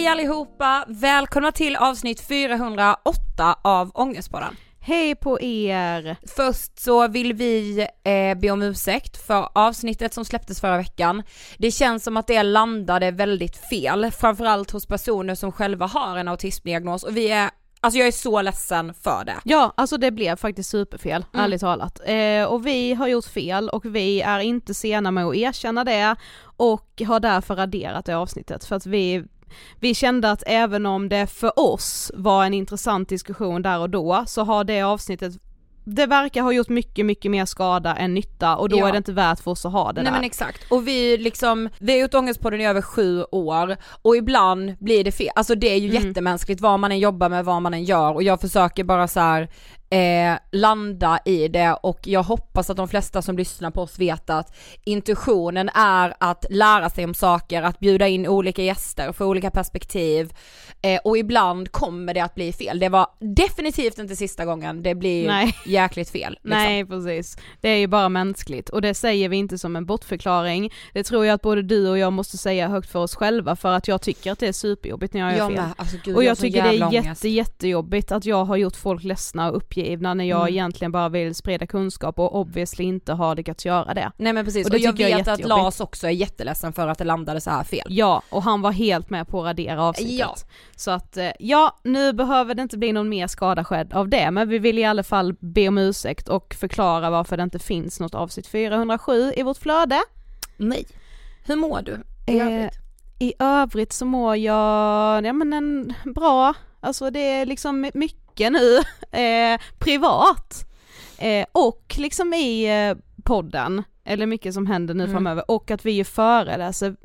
Hej allihopa! Välkomna till avsnitt 408 av Ångestpodden. Hej på er! Först så vill vi eh, be om ursäkt för avsnittet som släpptes förra veckan. Det känns som att det landade väldigt fel, framförallt hos personer som själva har en autismdiagnos och vi är Alltså jag är så ledsen för det. Ja, alltså det blev faktiskt superfel, Mm. ärligt talat. Eh, och vi har gjort fel och vi är inte sena med att erkänna det och har därför raderat det avsnittet för att vi vi kände att även om det för oss var en intressant diskussion där och då så har det avsnittet det verkar ha gjort mycket, mycket mer skada än nytta och då Ja. är det inte värt för oss att ha det Nej där. men exakt, och vi liksom, vi har gjort Ångestpodden i över sju år och ibland blir det fel, alltså det är ju Mm. jättemänskligt vad man än jobbar med, vad man än gör och jag försöker bara så här eh, landa i det och jag hoppas att de flesta som lyssnar på oss vet att intuitionen är att lära sig om saker, att bjuda in olika gäster för olika perspektiv eh, och ibland kommer det att bli fel. Det var definitivt inte sista gången det blir Nej. jäkligt fel. Liksom. Nej precis, det är ju bara mänskligt och det säger vi inte som en bortförklaring. Det tror jag att både du och jag måste säga högt för oss själva för att jag tycker att det är superjobbigt när jag gör Jag fel. med, alltså gud och jag så tycker det är jätte, jättejobbigt att jag har gjort folk ledsna och uppgivna när jag Mm. egentligen bara vill sprida kunskap och obviously inte har lyckats göra det. Nej men precis, Och och, jag tycker jag vet att. Lars också är jätteledsen för att det landade så här fel. Ja, och han var helt med på att radera avsnittet. Ja. Så att, eh, ja, nu behöver det inte bli någon mer skada skedd av det, men vi vill i alla fall be om ursäkt och förklara varför det inte finns något avsnitt 407 i vårt flöde. Nej. Hur mår du? i Eh, övrigt? I övrigt så mår jag, ja men en bra, alltså det är liksom mycket nu, eh, privat. Eh, och liksom i eh, podden, eller mycket som händer nu Mm. framöver, och att vi ju föreläser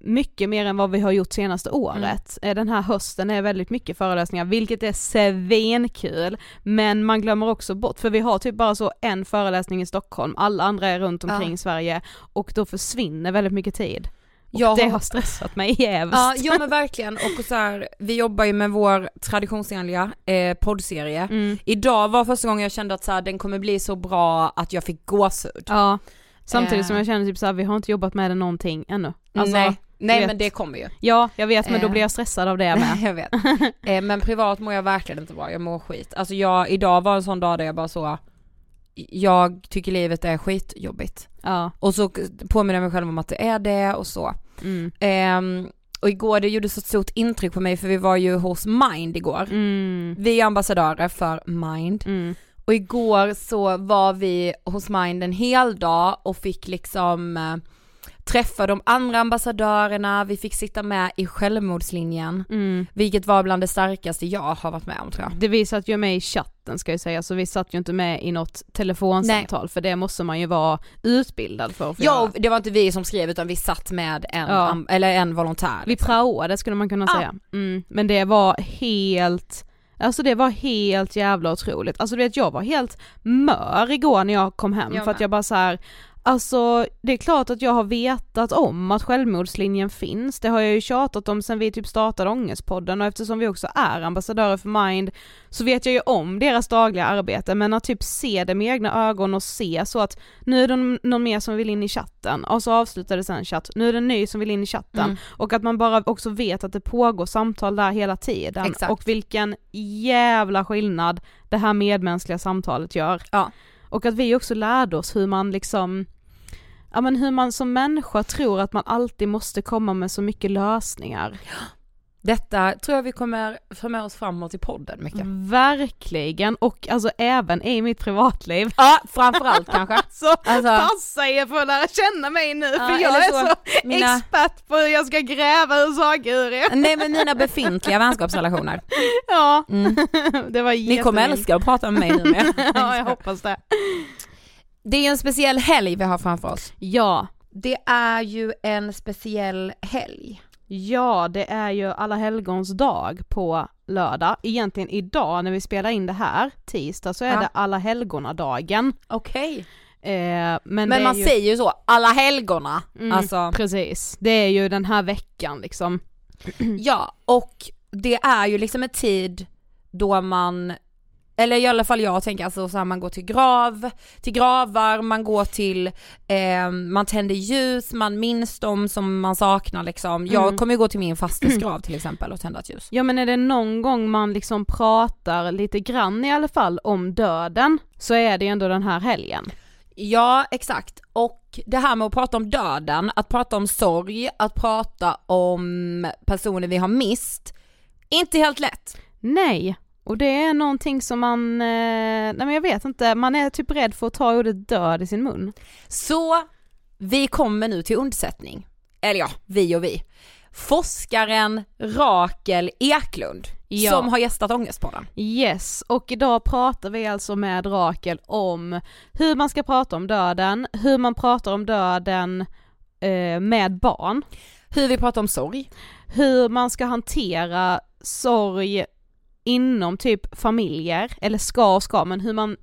mycket mer än vad vi har gjort senaste året. Eh, Den här hösten är väldigt mycket föreläsningar, vilket är svinkul, men man glömmer också bort, för vi har typ bara så en föreläsning i Stockholm, alla andra är runt omkring Ja. Sverige, och då försvinner väldigt mycket tid. Och Jag det har- stressat mig jävligt. Ja, ja men verkligen och så här, vi jobbar ju med vår traditionsenliga eh, poddserie. Mm. Idag var första gången jag kände att så här, den kommer bli så bra att jag fick gåshud. Ja. Samtidigt Eh. som jag känner typ såhär, vi har inte jobbat med det någonting ännu. Alltså, nej, nej men det kommer ju. Ja, jag vet men då Eh. blir jag stressad av det med. jag vet. Eh, men privat mår jag verkligen inte bra, jag mår skit. Alltså jag, idag var en sån dag där jag bara så, jag tycker livet är skitjobbigt. Ja. Och så påminner jag mig själv om att det är det och så. Mm. Ehm, och igår, det gjorde så stort intryck på mig för vi var ju hos Mind igår. Mm. Vi är ambassadörer för Mind. Mm. Och igår så var vi hos Mind en hel dag och fick liksom eh, träffa de andra ambassadörerna, vi fick sitta med i självmordslinjen. Mm. Vilket var bland det starkaste jag har varit med om tror jag. Det vi satt ju med i chatten ska jag säga, så vi satt ju inte med i något telefonsamtal för det måste man ju vara utbildad för få Ja, det var inte vi som skrev utan vi satt med en, Ja. am- eller en volontär. Vi liksom. praoade skulle man kunna Ja. säga. Mm. Men det var helt, alltså det var helt jävla otroligt. Alltså du vet jag var helt mör igår när jag kom hem Jag för att jag bara så här. Alltså det är klart att jag har vetat om att självmordslinjen finns, det har jag ju tjatat om sen vi typ startade Ångestpodden och eftersom vi också är ambassadörer för Mind så vet jag ju om deras dagliga arbete men att typ se det med egna ögon och se så att nu är det någon mer som vill in i chatten och så avslutades en chatt, nu är det en ny som vill in i chatten Mm. och att man bara också vet att det pågår samtal där hela tiden Exakt. och vilken jävla skillnad det här medmänskliga samtalet gör. Ja. Och att vi också lärde oss hur man liksom Ja men hur man som människa tror att man alltid måste komma med så mycket lösningar. Detta tror jag vi kommer få med oss framåt i podden mycket. Verkligen, och alltså även i mitt privatliv. Ja, framförallt kanske. Så Alltså- passa er för att lära känna mig nu, Ja, för jag är så, så, mina- expert på hur jag ska gräva ur saker ur er. Nej men mina befintliga vänskapsrelationer. Ja, Mm. det var Ni kommer jättemycket. älska att prata med mig nu med. Ja, jag hoppas det. Det är en speciell helg vi har framför oss. Ja, Det är ju en speciell helg. ja det är ju alla helgons dag på lördag. Egentligen idag när vi spelar in det här, tisdag, så är Ja. det alla helgonadagen. Okej. Eh, men Men man ju... säger ju så, alla helgona. Mm, Alltså, Precis, det är ju den här veckan liksom. ja och det är ju liksom en tid då man eller i alla fall jag tänker alltså så här, man går till grav, till gravar, man går till, eh, man tänder ljus, man minns dem som man saknar liksom. Jag Mm. kommer ju gå till min fastes grav till exempel och tända ett ljus. Ja men är det någon gång man liksom pratar lite grann i alla fall om döden, så är det ju ändå den här helgen. Ja, exakt. Och det här med att prata om döden, att prata om sorg, att prata om personer vi har mist, inte helt lätt. Nej, och det är någonting som man, eh, nej men jag vet inte, man är typ rädd för att ta ordet död i sin mun. Så vi kommer nu till undsättning. Eller ja, vi och vi. Forskaren Rakel Eklund Ja. som har gästat Ångestpodden. Yes, och idag pratar vi alltså med Rakel om hur man ska prata om döden, hur man pratar om döden eh, med barn, Hur vi pratar om sorg. hur man ska hantera sorg inom typ familjer, eller ska och ska, men hur man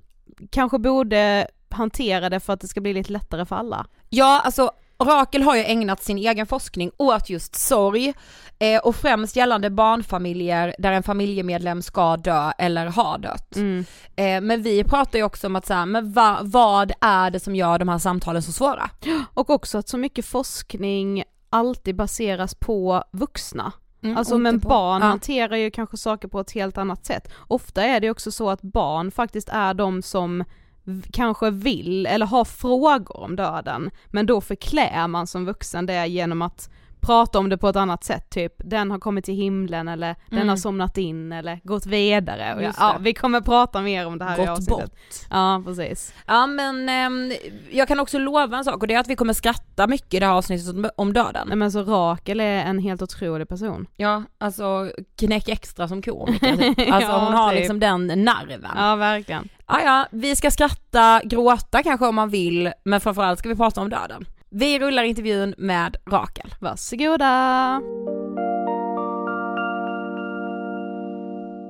kanske borde hantera det för att det ska bli lite lättare för alla. Ja, alltså Rakel har ju ägnat sin egen forskning åt just sorg eh, och främst gällande barnfamiljer där en familjemedlem ska dö eller har dött. Eh, men vi pratar ju också om att säga, men va, vad är det som gör de här samtalen så svåra? Och också att så mycket forskning alltid baseras på vuxna. Mm, alltså men barn ja. hanterar ju kanske saker på ett helt annat sätt. Ofta är det också så att barn faktiskt är de som kanske vill eller har frågor om döden, men då förklär man som vuxen det genom att prata om det på ett annat sätt, typ den har kommit till himlen eller den Mm. har somnat in eller gått vidare. Och ja, Just ja, vi kommer prata mer om det här i Gått avsnittet. bort. Ja, precis. Ja men ehm, jag kan också lova en sak och det är att vi kommer skratta mycket i det här avsnittet om- döden. Nej men så Rakel är en helt otrolig person. Ja, alltså knäck extra som komiker typ. Alltså Ja, hon har typ. liksom den nerven. Ja, verkligen. Ja, ja, vi ska skratta, gråta kanske om man vill, men framförallt ska vi prata om döden. Vi rullar intervjun med Rakel. Varsågoda!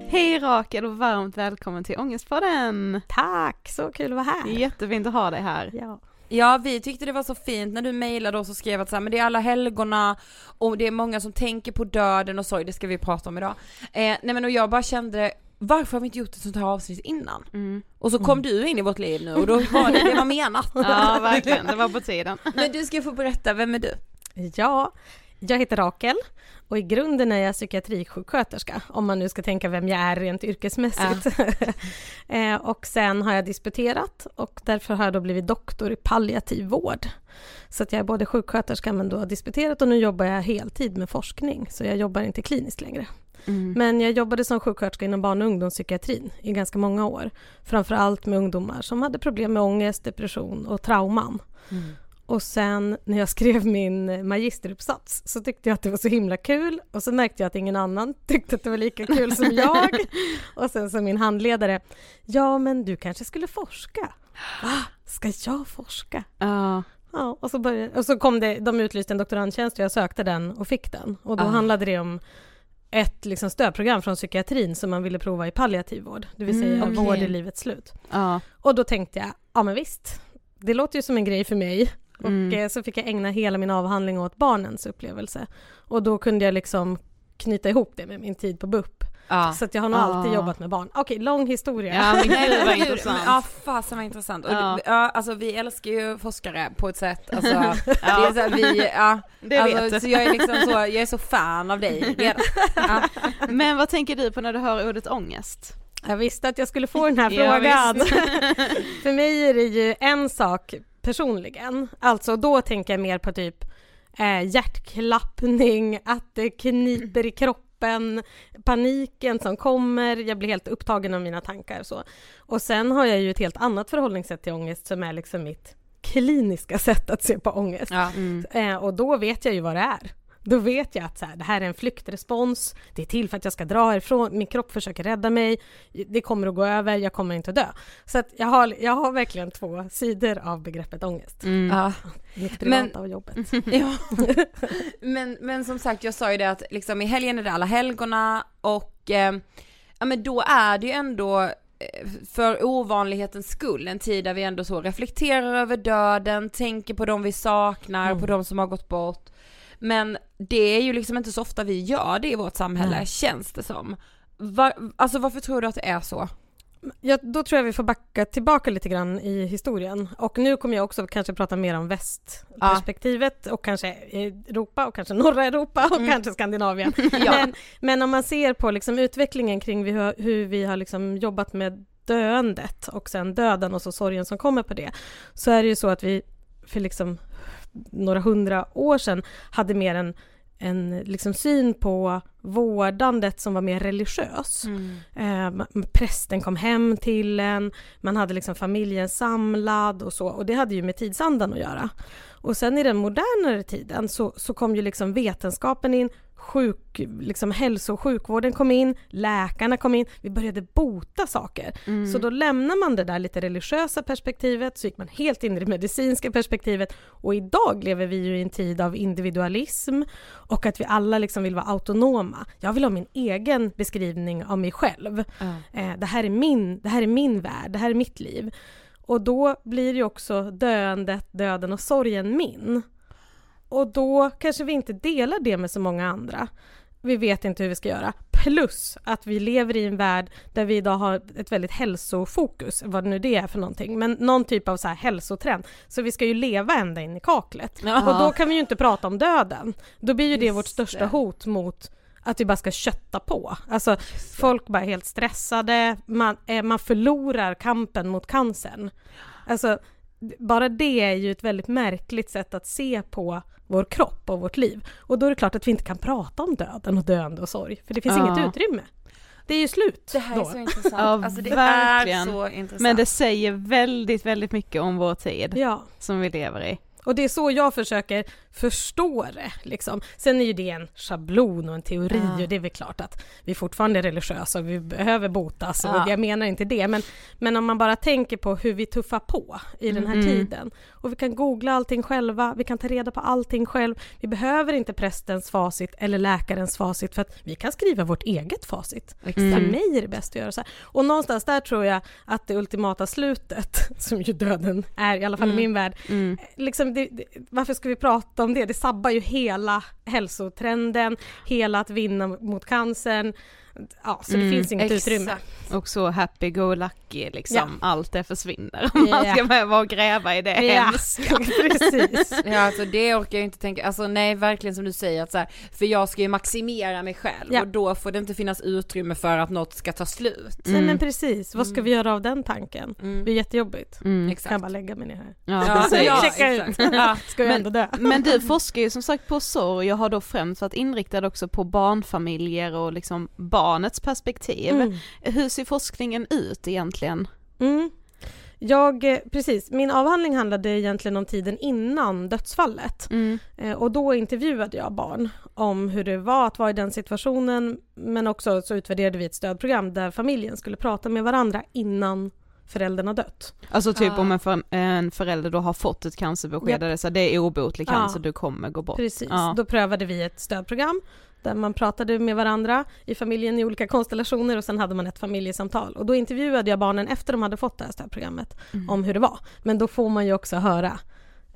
Hej Rakel och varmt välkommen till Ångestpodden! Tack, så kul att vara här. Jättefint att ha dig här. Ja. Ja, vi tyckte det var så fint när du mejlade oss och skrev att så här, men det är alla helgona och det är många som tänker på döden och sorg, det ska vi prata om idag. Eh, nej men och jag bara kände, varför har vi inte gjort ett sånt här avsnitt innan? Mm. Och så kom du in i vårt liv nu och då var det det var menat. Ja, verkligen. Det var på tiden. Men du ska få berätta, vem är du? ja, jag heter Rakel och i grunden är jag psykiatrisjuksköterska, om man nu ska tänka vem jag är rent yrkesmässigt. eh, och sen har jag disputerat och därför har jag då blivit doktor i palliativ vård. Så att jag är både sjuksköterska men då har disputerat och nu jobbar jag heltid med forskning, så jag jobbar inte kliniskt längre. Mm. Men jag jobbade som sjuksköterska inom barn och ungdomspsykiatrin i ganska många år. Framför allt med ungdomar som hade problem med ångest, depression och trauman. Och sen när jag skrev min magisteruppsats så tyckte jag att det var så himla kul och så märkte jag att ingen annan tyckte att det var lika kul som jag. Och sen så min handledare, ja men du kanske skulle forska. Va? Ska jag forska? Ja. Ja, och så, började, och så kom det, de utlyste en doktorandtjänst och jag sökte den och fick den. Och då Ah. handlade det om ett liksom stödprogram från psykiatrin som man ville prova i palliativ vård, det vill säga Mm, okej. vård i livets slut. Ja. Och då tänkte jag, ja men visst, det låter ju som en grej för mig. Och Mm. eh, så fick jag ägna hela min avhandling åt barnens upplevelse. Och då kunde jag liksom knyta ihop det med min tid på BUP. Ja. Så att jag har nog alltid Ah. jobbat med barn. Okej, lång historia. Ja, men gud vad intressant. Ja fasen vad intressant. Och, Ja. ja. alltså vi älskar ju forskare på ett sätt, alltså, det är så vi, ja, Det alltså, vet så jag är liksom så, jag är så fan av dig redan. Ja. Men vad tänker du på när du hör ordet ångest? Jag visste att jag skulle få den här Ja, frågan. För mig är det ju en sak personligen. Alltså då tänker jag mer på typ eh, hjärtklappning, att det kniper i kroppen kroppen, paniken som kommer, jag blir helt upptagen av mina tankar. Så. Och sen har jag ju ett helt annat förhållningssätt till ångest som är liksom mitt kliniska sätt att se på ångest. Ja. Eh, och då vet jag ju vad det är. Då vet jag att så här, det här är en flyktrespons, det är till för att jag ska dra härifrån, min kropp försöker rädda mig, det kommer att gå över, jag kommer inte att dö. Så att jag, har, jag har verkligen två sidor av begreppet ångest. Ja. Mitt Men- privata och jobbet. Ja. men, men som sagt, jag sa ju det att liksom i helgen är det alla helgona och eh, ja men då är det ju ändå eh, för ovanlighetens skull en tid där vi ändå så reflekterar över döden, tänker på de vi saknar, Mm. på de som har gått bort. Men det är ju liksom inte så ofta vi gör det i vårt samhälle, Nej. känns det som. Var, alltså varför tror du att det är så? Ja, då tror jag vi får backa tillbaka lite grann i historien. Och nu kommer jag också kanske prata mer om västperspektivet och kanske Europa och kanske norra Europa och kanske Skandinavien. men, men om man ser på liksom utvecklingen kring har, hur vi har liksom jobbat med döendet och sen döden och så sorgen som kommer på det, så är det ju så att vi för liksom några hundra år sedan hade mer en, en liksom syn på vårdandet som var mer religiös. Eh, ma- prästen kom hem till en, man hade liksom familjen samlad och så. Och det hade ju med tidsandan att göra. Och sen i den modernare tiden så, så kom ju liksom vetenskapen in, sjuk, liksom hälso och sjukvården kom in, läkarna kom in, vi började bota saker. Så då lämnar man det där lite religiösa perspektivet, så gick man helt in i det medicinska perspektivet och idag lever vi ju i en tid av individualism och att vi alla liksom vill vara autonoma. Jag vill ha min egen beskrivning av mig själv. Eh, det, här är min, det här är min värld, det här är mitt liv. Och då blir ju också döendet, döden och sorgen min. Och då kanske vi inte delar det med så många andra. Vi vet inte hur vi ska göra. Plus att vi lever i en värld där vi idag har ett väldigt hälsofokus, vad nu det är för någonting, men någon typ av så här hälsotrend. Så vi ska ju leva ända in i kaklet. Ja. Och då kan vi ju inte prata om döden. Då blir ju det Just vårt största det. hot mot att vi bara ska kötta på. Alltså folk bara är helt stressade, man, eh, man förlorar kampen mot cancern. Alltså bara det är ju ett väldigt märkligt sätt att se på vår kropp och vårt liv. Och då är det klart att vi inte kan prata om döden och döende och sorg, för det finns Ja. inget utrymme. Det är ju slut Det här då. är så intressant, Ja, alltså det verkligen. är så intressant. Men det säger väldigt, väldigt mycket om vår tid Ja, som vi lever i. och det är så jag försöker förstå det. Liksom. Sen är ju det en schablon och en teori Ja. och det är väl klart att vi fortfarande är religiösa och vi behöver botas och Ja. jag menar inte det. Men, men om man bara tänker på hur vi tuffar på i den här Mm. tiden och vi kan googla allting själva, vi kan ta reda på allting själv. Vi behöver inte prästens facit eller läkarens facit för att vi kan skriva vårt eget facit. För mig är det bäst att göra så här. Och någonstans där tror jag att det ultimata slutet, som ju döden är, i alla fall i min värld, Mm. liksom det, det, varför ska vi prata om det? Det sabbar ju hela hälsotrenden, hela att vinna mot cancern. Ja, så det Mm, finns inget utrymme. Och så happy-go-lucky liksom, Ja. allt det försvinner. Om man Ja. ska behöva gräva i det Ja, hemska. precis. Ja alltså det orkar jag inte tänka, alltså nej verkligen som du säger att så här, för jag ska ju maximera mig själv Ja. och då får det inte finnas utrymme för att något ska ta slut. Nej men precis, vad ska vi göra av den tanken? Mm. Det är jättejobbigt. Mm. Kan jag bara lägga mig ner här. Ja, Ja, precis. ja, Checka exakt. ut. Ja. Ska jag Men- ändå dö? Men du forskar ju som sagt på sorg och har då främst varit inriktad också på barnfamiljer och liksom barnets perspektiv. Mm. Hur ser forskningen ut egentligen? Mm. Jag, eh, precis, min avhandling handlade egentligen om tiden innan dödsfallet. Mm. Eh, Och då intervjuade jag barn om hur det var att vara i den situationen men också så utvärderade vi ett stödprogram där familjen skulle prata med varandra innan föräldern har dött. Alltså typ Ah. om en, för, en förälder då har fått ett cancerbesked där det, så det är obotlig Ja. cancer, du kommer gå bort. Precis, Ja. då prövade vi ett stödprogram där man pratade med varandra i familjen i olika konstellationer och sen hade man ett familjesamtal. Och då intervjuade jag barnen efter de hade fått det här stödprogrammet om hur det var. Men då får man ju också höra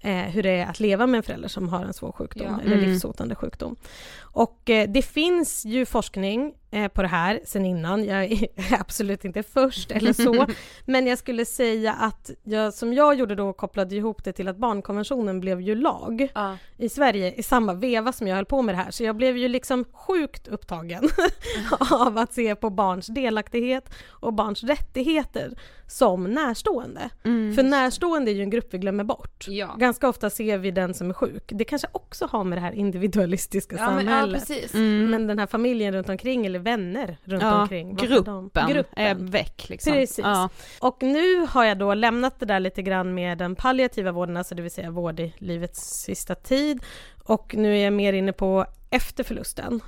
eh, hur det är att leva med en förälder som har en svår sjukdom Ja. eller Mm. livshotande sjukdom. Och eh, det finns ju forskning på det här sen innan. Jag är absolut inte först eller så. Men jag skulle säga att jag, som jag gjorde då kopplade ihop det till att barnkonventionen blev ju lag Ja. i Sverige i samma veva som jag höll på med det här. Så jag blev ju liksom sjukt upptagen av att se på barns delaktighet och barns rättigheter som närstående. För närstående är ju en grupp vi glömmer bort. Ja. Ganska ofta ser vi den som är sjuk. Det kanske också har med det här individualistiska Ja, men, ja, samhället. precis. Men den här familjen runt omkring eller vänner runt omkring. gruppen, de- är väck liksom. Precis. Och nu har jag då lämnat det där lite grann med den palliativa vården, alltså det vill säga vård i livets sista tid. Och nu är jag mer inne på efter förlusten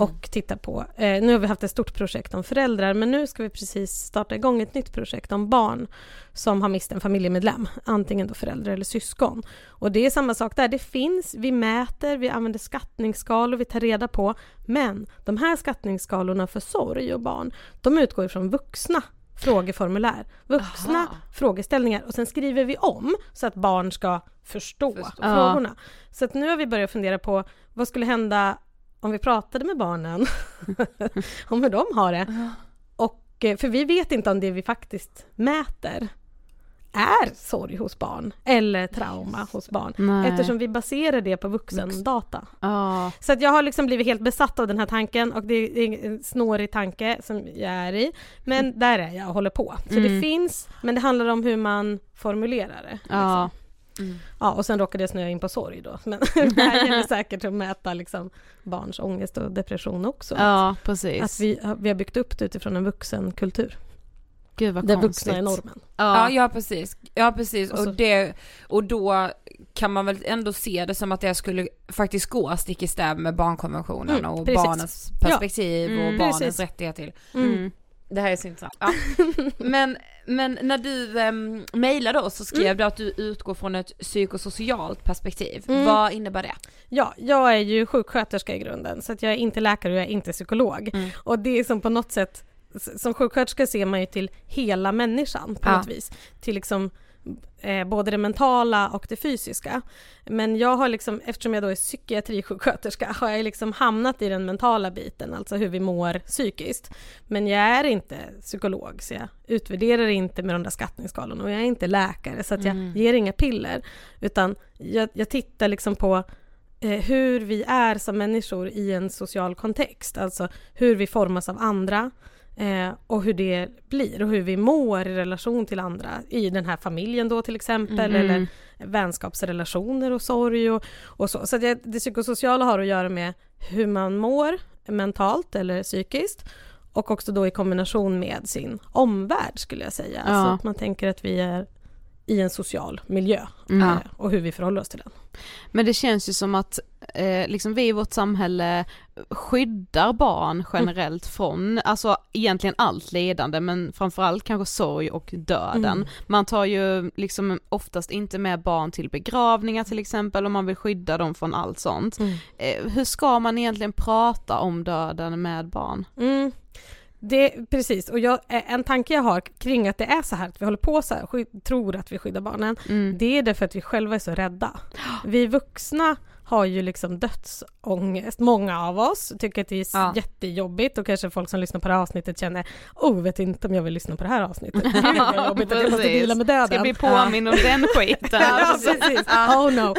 och tittar på, eh, nu har vi haft ett stort projekt om föräldrar men nu ska vi precis starta igång ett nytt projekt om barn som har mist en familjemedlem, antingen då förälder eller syskon. Och det är samma sak där, det finns, vi mäter, vi använder skattningsskalor, vi tar reda på, men de här skattningsskalorna för sorg och barn, de utgår från vuxna frågeformulär, vuxna Aha. frågeställningar och sen skriver vi om så att barn ska förstå, Förstå. frågorna. Så att nu har vi börjat fundera på vad skulle hända om vi pratade med barnen om hur de har det. Och, eh, för vi vet inte om det vi faktiskt mäter är sorg hos barn eller trauma hos barn Nej. eftersom vi baserar det på vuxendata. Ja. Så att jag har liksom blivit helt besatt av den här tanken och det är en snårig tanke som jag är i. Men där är jag och håller på. Så det Mm. finns, men det handlar om hur man formulerar det. Ja. Liksom. Ja, och sen råkade jag snöa in på sorg då. Men det här gäller säkert att mäta liksom barns ångest och depression också. ja, precis. Att vi, vi har byggt upp det utifrån en vuxenkultur. Gud vad Där konstigt. vuxna är normen. Ja, Ja. ja precis. Ja precis. Och Och, det, och då kan man väl ändå se det som att det skulle faktiskt gå stick i stäv med barnkonventionen Mm, och precis. barnens perspektiv Mm, och barnens precis. rättighet till. Mm. Det här är så intressant. Ja. men, men när du um, mejlade oss så skrev du att du utgår från ett psykosocialt perspektiv. Mm. Vad innebär det? Ja, jag är ju sjuksköterska i grunden så att jag är inte läkare och jag är inte psykolog. Mm. Och det är som på något sätt, som sjuksköterska ser man ju till hela människan på Ja. något vis. Till liksom eh, både det mentala och det fysiska. Men jag har liksom, eftersom jag då är psykiatrisjuksköterska, har jag liksom hamnat i den mentala biten, alltså hur vi mår psykiskt. Men jag är inte psykolog, så jag utvärderar inte med de där skattningsskalorna och jag är inte läkare, så jag ger inga piller. Utan jag, jag tittar liksom på eh, hur vi är som människor i en social kontext, alltså hur vi formas av andra eh, och hur det blir och hur vi mår i relation till andra i den här familjen då till exempel eller vänskapsrelationer och sorg och, och så. Så det, det psykosociala har att göra med hur man mår mentalt eller psykiskt och också då i kombination med sin omvärld skulle jag säga. Ja. Alltså att man tänker att vi är i en social miljö Mm. eh, och hur vi förhåller oss till den. Men det känns ju som att eh, liksom vi i vårt samhälle skyddar barn generellt från, alltså egentligen allt lidande men framförallt kanske sorg och döden. Mm. Man tar ju liksom oftast inte med barn till begravningar till exempel om man vill skydda dem från allt sånt. Eh, hur ska man egentligen prata om döden med barn? Det, precis, och jag, eh, en tanke jag har kring att det är så här, att vi håller på så här, sky- tror att vi skyddar barnen, Mm. det är därför att vi själva är så rädda. Vi vuxna har ju liksom dödsångest, många av oss tycker att det är Ja. jättejobbigt och kanske folk som lyssnar på det här avsnittet känner oh, vet inte om jag vill lyssna på det här avsnittet. Gud vad jobbigt att jag måste deala med döden. Ska bli påminn om den skiten. Ja, precis. Oh no.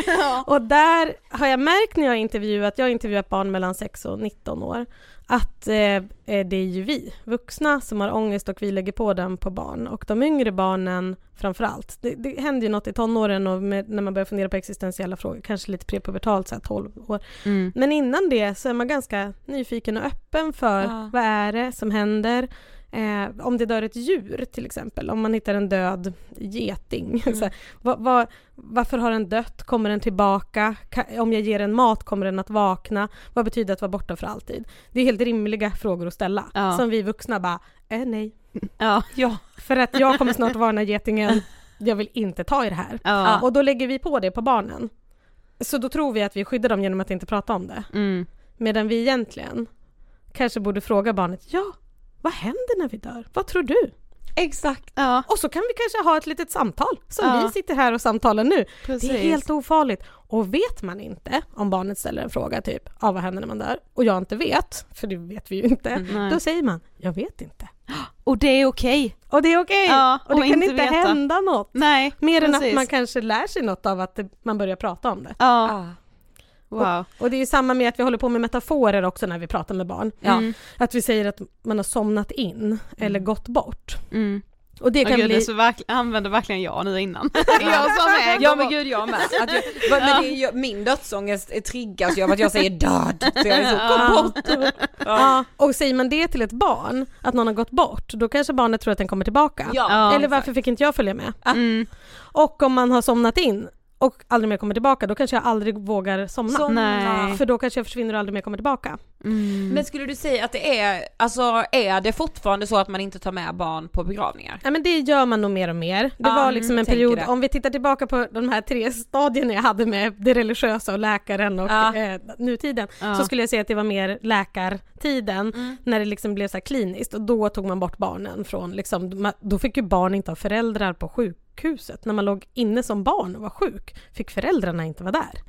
Och där har jag märkt när jag intervjuat, jag har intervjuat barn mellan 6 och 19 år, att eh, eh, det är ju vi vuxna som har ångest och vi lägger på den på barn. Och de yngre barnen framför allt. Det, det händer ju något i tonåren och med, när man börjar fundera på existentiella frågor, kanske lite prepubertalt, så här 12 år. Mm. Men innan det så är man ganska nyfiken och öppen för Ja. vad är det som händer. Eh, om det dör ett djur till exempel, om man hittar en död geting. Så här, vad, vad, varför har den dött? Kommer den tillbaka? Ka- om jag ger den mat, kommer den att vakna? Vad betyder det att vara borta för alltid? Det är helt rimliga frågor att ställa. Ja. Som vi vuxna bara, eh, nej. Ja. Ja. För att jag kommer snart varna getingen, jag vill inte ta i det här. Ja. Och då lägger vi på det på barnen. Så då tror vi att vi skyddar dem genom att inte prata om det. Mm. Medan vi egentligen kanske borde fråga barnet, ja, vad händer när vi dör? Vad tror du? Exakt. Ja, Och så kan vi kanske ha ett litet samtal som Ja. vi sitter här och samtalar nu. precis. Det är helt ofarligt. Och vet man inte, om barnet ställer en fråga typ, ah, vad händer när man dör? Och jag inte vet, för det vet vi ju inte. Nej. Då säger man, jag vet inte. Och det är okej. Och det är okej! Ja, och det och kan inte veta. hända något. Nej, Mer än precis. att man kanske lär sig något av att det, man börjar prata om det. Ja, Ah. Wow. Och det är ju samma med att vi håller på med metaforer också när vi pratar med barn. Ja. Mm. Att vi säger att man har somnat in eller gått bort. Mm. Och det kan gud, bli... det så verkl- använder verkligen jag nu innan. jag som är Ja men gud jag med. Att jag, men det är, ju- min dödsångest triggas ju av att jag säger död. Så jag är så, kom bort. Ja, och säger man det till ett barn, att någon har gått bort, då kanske barnet tror att den kommer tillbaka. Ja, Ja, Eller varför fick inte jag följa med? Mm. Och om man har somnat in och aldrig mer kommer tillbaka, då kanske jag aldrig vågar somna. Somna. Nej. För då kanske jag försvinner och aldrig mer kommer tillbaka. Mm. Men skulle du säga att det är, alltså är det fortfarande så att man inte tar med barn på begravningar? Ja men det gör man nog mer och mer. Det Ja, var liksom mm, en tänker period, det. om vi tittar tillbaka på de här tre stadierna jag hade med det religiösa och läkaren och Ja. eh, nutiden, Ja. så skulle jag säga att det var mer läkartiden, Mm. när det liksom blev så här kliniskt och då tog man bort barnen från, liksom, då fick ju barn inte ha föräldrar på sjukhuset. När man låg inne som barn och var sjuk fick föräldrarna inte vara där.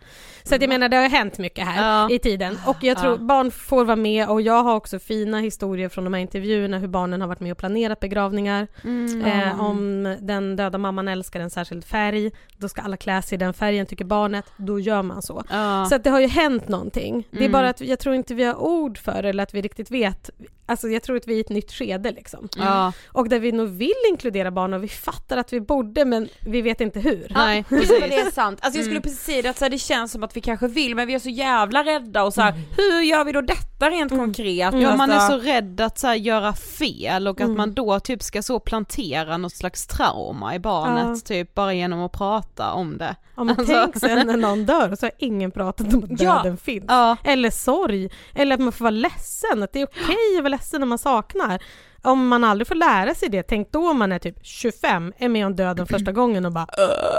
Så att jag menar det har hänt mycket här Ja. i tiden och jag tror barn får vara med och jag har också fina historier från de här intervjuerna hur barnen har varit med och planerat begravningar. Mm. Eh, om den döda mamman älskar en särskild färg, då ska alla klä sig i den färgen tycker barnet, då gör man så. Ja. Så att det har ju hänt någonting. Det är Mm. bara att jag tror inte vi har ord för det eller att vi riktigt vet. Alltså jag tror att vi är i ett nytt skede liksom. Ja. Och där vi nog vill inkludera barn och vi fattar att vi borde men vi vet inte hur. Nej, precis. det är sant. Alltså jag skulle precis säga det att så här, det känns som att vi kanske vill men vi är så jävla rädda och så här, hur gör vi då detta rent konkret? Ja, man är Alltså- så rädd att så här, göra fel och att Mm. man då typ ska så plantera något slags trauma i barnet typ bara genom att prata om det. Ja, men Alltså- tänk sen när någon dör och så har ingen pratat om att Ja. döden finns. Ja. Eller sorg, eller att man får vara ledsen, att det är okej att vara ledsen när man saknar. Om man aldrig får lära sig det, tänk då om man är typ 25, är med om döden första gången och bara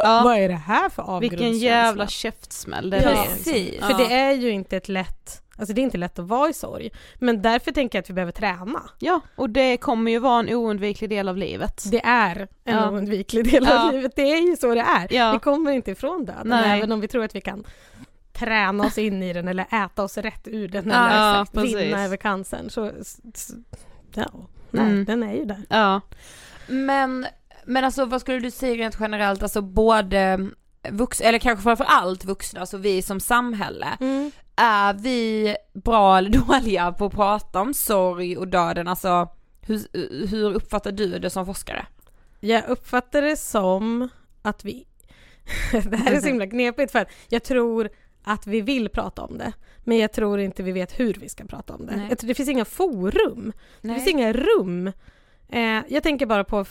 Ja. vad är det här för avgrundskänsla? Vilken jävla käftsmäll det är. Precis. För det är ju inte ett lätt, alltså det är inte lätt att vara i sorg. Men därför tänker jag att vi behöver träna. Ja, och det kommer ju vara en oundviklig del av livet. Det är en Ja. oundviklig del Ja. av livet, det är ju så det är. Ja. Vi kommer inte ifrån döden, Nej. även om vi tror att vi kan träna oss in i den eller äta oss rätt ur den Ja, eller exakt, precis. vinna över cancern. Så, ja, nej, Mm. den är ju där. Ja. Men, men alltså vad skulle du säga rent generellt, alltså både vuxna, eller kanske framför allt vuxna, alltså vi som samhälle, är vi bra eller dåliga på att prata om sorg och döden? Alltså hur, hur uppfattar du det som forskare? Jag uppfattar det som att vi... det här är så himla knepigt för att jag tror att vi vill prata om det. Men jag tror inte vi vet hur vi ska prata om det. Nej. Jag tror det finns inga forum. Det Nej. finns inga rum. Eh, jag tänker bara på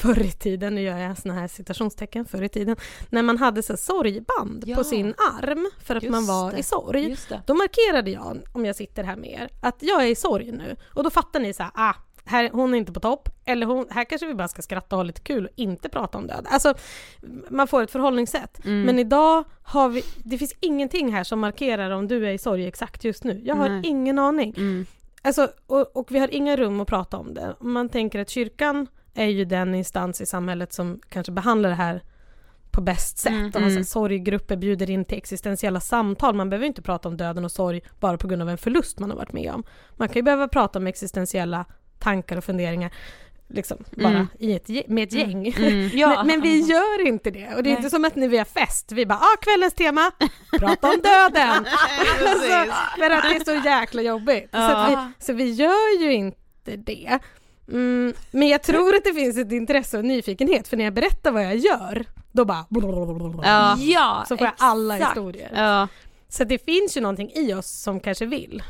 förr i tiden, nu gör jag såna här citationstecken, förr i tiden, när man hade så sorgband Ja. på sin arm för att Just man var det. i sorg. Det. Då markerade jag, om jag sitter här med er, att jag är i sorg nu. Och då fattar ni så här, ah, här, hon är inte på topp, eller hon, här kanske vi bara ska skratta och ha lite kul och inte prata om död. Alltså, man får ett förhållningssätt. Mm. Men idag har vi, det finns ingenting här som markerar om du är i sorg exakt just nu. Jag har Nej. ingen aning. Mm. Alltså, och, och vi har inga rum att prata om det. Man tänker att kyrkan är ju den instans i samhället som kanske behandlar det här på bäst sätt. Mm, och mm. sorggrupper bjuder in till existentiella samtal. Man behöver inte prata om döden och sorg bara på grund av en förlust man har varit med om. Man kan ju behöva prata om existentiella tankar och funderingar liksom bara Mm. i ett, med ett gäng. Mm. Ja. Men, men vi gör inte det. Och det är Nej. inte som att när vi har fest, vi bara ah, kvällens tema, prata om döden. alltså, för att det är så jäkla jobbigt. Så, att vi, så vi gör ju inte det. Mm, men jag tror att det finns ett intresse och nyfikenhet för när jag berättar vad jag gör, då bara Ja. Ja, så får jag alla historier. Ja. Så det finns ju någonting i oss som kanske vill.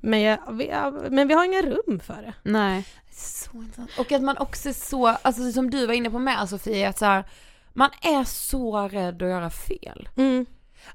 Men, jag, vi, men vi har inga rum för det. Nej. Så intressant. Och att man också är så, alltså som du var inne på med Sofie, att så här, man är så rädd att göra fel. Mm.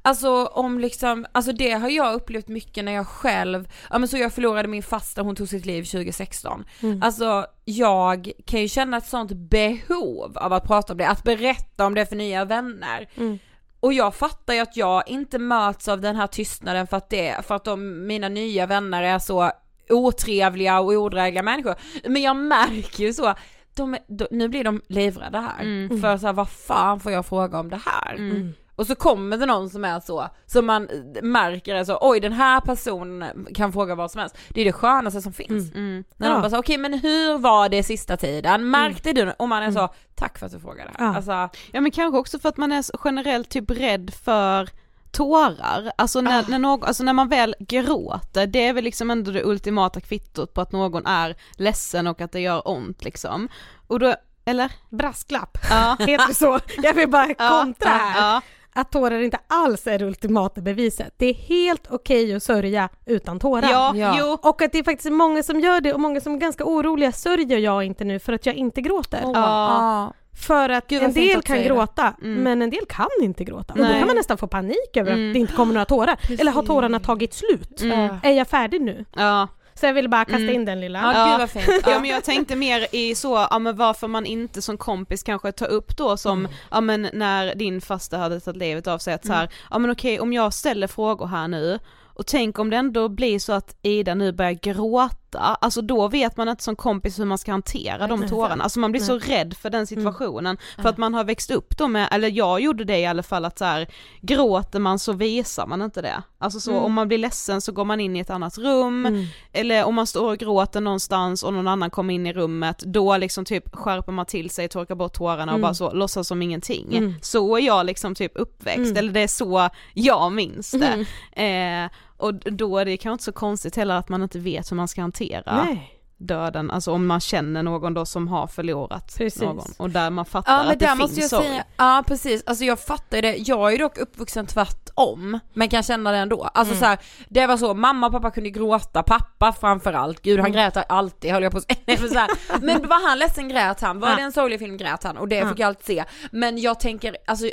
Alltså om liksom, alltså det har jag upplevt mycket när jag själv, ja men så jag förlorade min fasta, hon tog sitt liv 2016. Mm. Alltså jag kan ju känna ett sånt behov av att prata om det, att berätta om det för nya vänner. Mm. Och jag fattar ju att jag inte möts av den här tystnaden för att det, för att de, mina nya vänner är så otrevliga och odrägliga människor. Men jag märker ju så, de, de, nu blir de livrädda här. Mm. För så här, vad fan får jag fråga om det här? Mm. Och så kommer det någon som är så, som man märker är så, oj den här personen kan fråga vad som helst. Det är det skönaste som finns. Mm. När Ja. bara så, okej men hur var det sista tiden? Märkte du? Och man är så, tack för att du frågade. Ja. Alltså, Ja men kanske också för att man är generellt typ rädd för tårar, alltså när, Ah. när, någon, alltså när man väl gråter, det är väl liksom ändå det ultimata kvittot på att någon är ledsen och att det gör ont liksom. Och då, eller? Brasklapp, Ja. heter det så? Jag vill bara Ja, kontra här. Ja, Att tårar inte alls är det ultimata beviset. Det är helt okej att sörja utan tårar. ja, Ja. jo. Och att det är faktiskt många som gör det och många som är ganska oroliga. Sörjer jag inte nu för att jag inte gråter? ja. Ja. För att Gud, en del kan gråta, Mm. men en del kan inte gråta. Och då Nej. kan man nästan få panik över Mm. att det inte kommer några tårar. Eller har tårarna tagit slut? Mm. Är jag färdig nu? Ja. Så jag ville bara kasta Mm. in den lilla. Ja, gud vad fint. Ja men jag tänkte mer i så, ja men varför man inte som kompis kanske tar upp då som, Mm. ja men när din fasta hade tagit livet av sig att så här, ja men okej om jag ställer frågor här nu och tänk om det ändå blir så att Ida nu börjar gråta, alltså då vet man inte som kompis hur man ska hantera de tårarna, alltså man blir så rädd för den situationen, för att man har växt upp då med, eller jag gjorde det i alla fall att så här, gråter man så visar man inte det. Alltså så om man blir ledsen så går man in i ett annat rum, Mm. eller om man står och gråter någonstans och någon annan kommer in i rummet, då liksom typ skärper man till sig, torkar bort tårarna och Mm. bara så låtsas som ingenting. Mm. Så är jag liksom typ uppväxt, Mm. eller det är så jag minns det. Eh, och då är det kanske inte så konstigt heller att man inte vet hur man ska hantera Nej. döden, alltså om man känner någon då som har förlorat Precis. någon och där man fattar Ja att det finns måste jag sorg. säga, ja precis, alltså jag fattar det, jag är dock uppvuxen tvärtom, men kan känna det ändå. Alltså Mm. så här, det var så, mamma och pappa kunde gråta, pappa framförallt, gud han grät alltid höll jag på att säga. Nej, men, så här, men var han ledsen grät han, var Ja. det en sorglig film grät han och det Ja. fick jag alltid se. Men jag tänker, alltså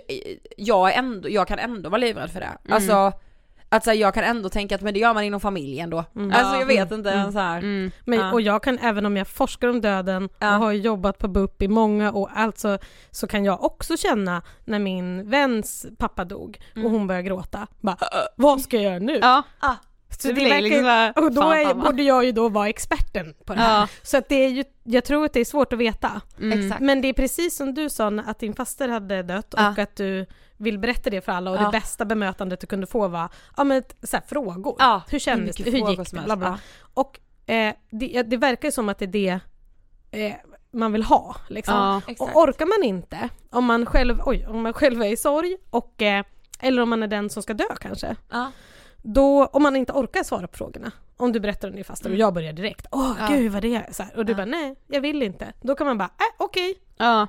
jag är ändå, jag kan ändå vara livrädd för det. Mm. Alltså att så här, jag kan ändå tänka att men det gör man inom familjen då. Alltså jag vet inte, Mm. så här. Mm. Men, Ja. Och jag kan, även om jag forskar om döden Ja. och har jobbat på BUP i många år, alltså, så kan jag också känna när min väns pappa dog och hon började gråta, bara vad ska jag göra nu? Ja, Så det blir liksom såhär, och då fan, borde jag ju då vara experten på det här. Ja. Så att det är ju, jag tror att det är svårt att veta. Mm. Men det är precis som du sa att din faster hade dött Ja. och att du vill berätta det för alla och Ja. det bästa bemötandet du kunde få var ja, men, så här, frågor. Ja, hur kändes det? mycket Hur gick det? Bla, bla. Ja. Och eh, det, det verkar ju som att det är det eh, man vill ha. Liksom. Och orkar man inte, om man själv, oj, om man själv är i sorg och, eh, eller om man är den som ska dö kanske, Ja. Då, om man inte orkar svara på frågorna, om du berättar om din faster och jag börjar direkt, åh Mm. Ja. gud vad det är, så här, och du Ja. bara nej, jag vill inte. Då kan man bara, äh, okej, Ja.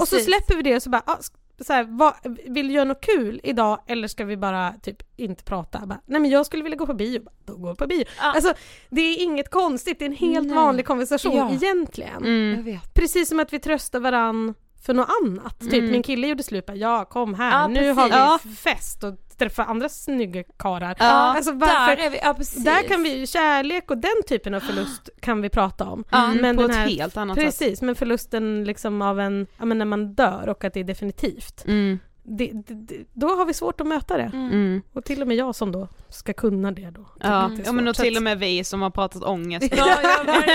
och så släpper vi det och så bara, ah, så här, vad, vill du göra något kul idag eller ska vi bara typ inte prata? Bara, Nej men jag skulle vilja gå på bio, Bara, då går vi på bio. Ja. Alltså det är inget konstigt, det är en helt Nej. vanlig konversation Ja. egentligen. Mm. Jag vet. Precis som att vi tröstar varann för något annat. Typ Mm. min kille gjorde slut, ja kom här, Ja, nu precis. har vi Ja. fest och träffa andra snygga karlar. Ja, alltså, varför, Där är vi, ja precis. där kan vi, kärlek och den typen av förlust kan vi prata om. Mm, men på ett här, helt annat sätt. Precis, men förlusten liksom av en, ja men när man dör och att det är definitivt. Mm. Det, det, då har vi svårt att möta det. Mm. Och till och med jag som då ska kunna det då. Ja, ja men svårt. och till och med vi som har pratat ångest Ja,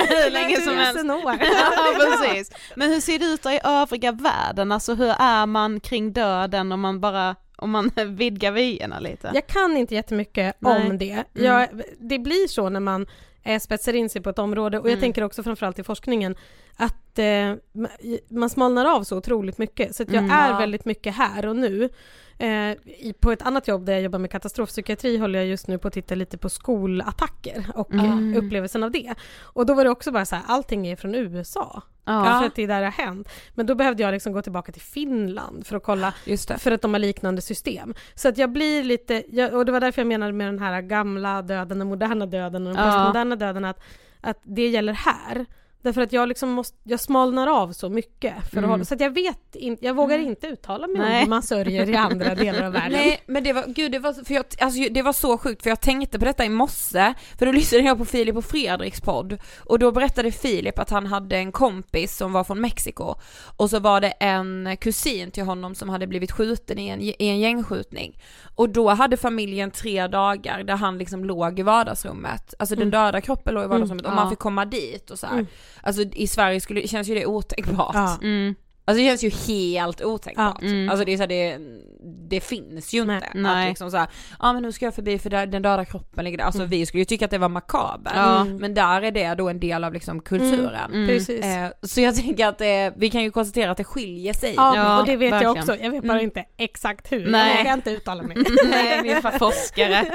hur länge som helst. Ja precis. Men hur ser det ut i övriga världen? Alltså hur är man kring döden om man bara, om man vidgar vyerna lite? Jag kan inte jättemycket Nej. om det. Jag, det blir så när man eh, spetsar in sig på ett område och jag Mm. tänker också framförallt i forskningen att eh, ma- man smalnar av så otroligt mycket så att jag Mm. är Ja. väldigt mycket här och nu. Eh, i, på ett annat jobb där jag jobbar med katastrofpsykiatri håller jag just nu på att titta lite på skolattacker och Mm. eh, upplevelsen av det. Och då var det också bara så här, allting är från USA. Ja. För att det är där det har hänt. Men då behövde jag liksom gå tillbaka till Finland för att kolla för att de har liknande system. Så att jag blir lite, jag, och det var därför jag menade med den här gamla döden, den moderna döden och den Ja. postmoderna döden att, att det gäller här. Därför att jag liksom måste, jag smalnar av så mycket för Mm. hålla, så att jag vet inte, jag vågar inte uttala mig om Nej. hur man sörjer i andra delar av världen. Nej men det var, gud det var, för jag, alltså, det var så sjukt för jag tänkte på detta i morse, för då lyssnade jag på Filip och Fredriks podd och då berättade Filip att han hade en kompis som var från Mexiko och så var det en kusin till honom som hade blivit skjuten i en, i en gängskjutning och då hade familjen tre dagar där han liksom låg i vardagsrummet, alltså den döda kroppen låg i vardagsrummet och Ja. man fick komma dit och så. Mm. Alltså i Sverige skulle, känns ju det otänkbart. Ja. Mm. Alltså det känns ju helt otänkbart. Ja, mm. Alltså det är så här, det, det finns ju Nej. inte. Nej. Att liksom så ja men nu ska jag förbi för där, den döda kroppen ligger där. Alltså vi skulle ju tycka att det var makabert. Ja. Men där är det då en del av liksom kulturen. Mm. Precis. Eh, så jag tänker att det, vi kan ju konstatera att det skiljer sig. Ja, Ja, och det vet jag verkligen. också. Jag vet bara inte exakt hur. Nej. Jag vågar inte uttala mig. Nej, vi är forskare.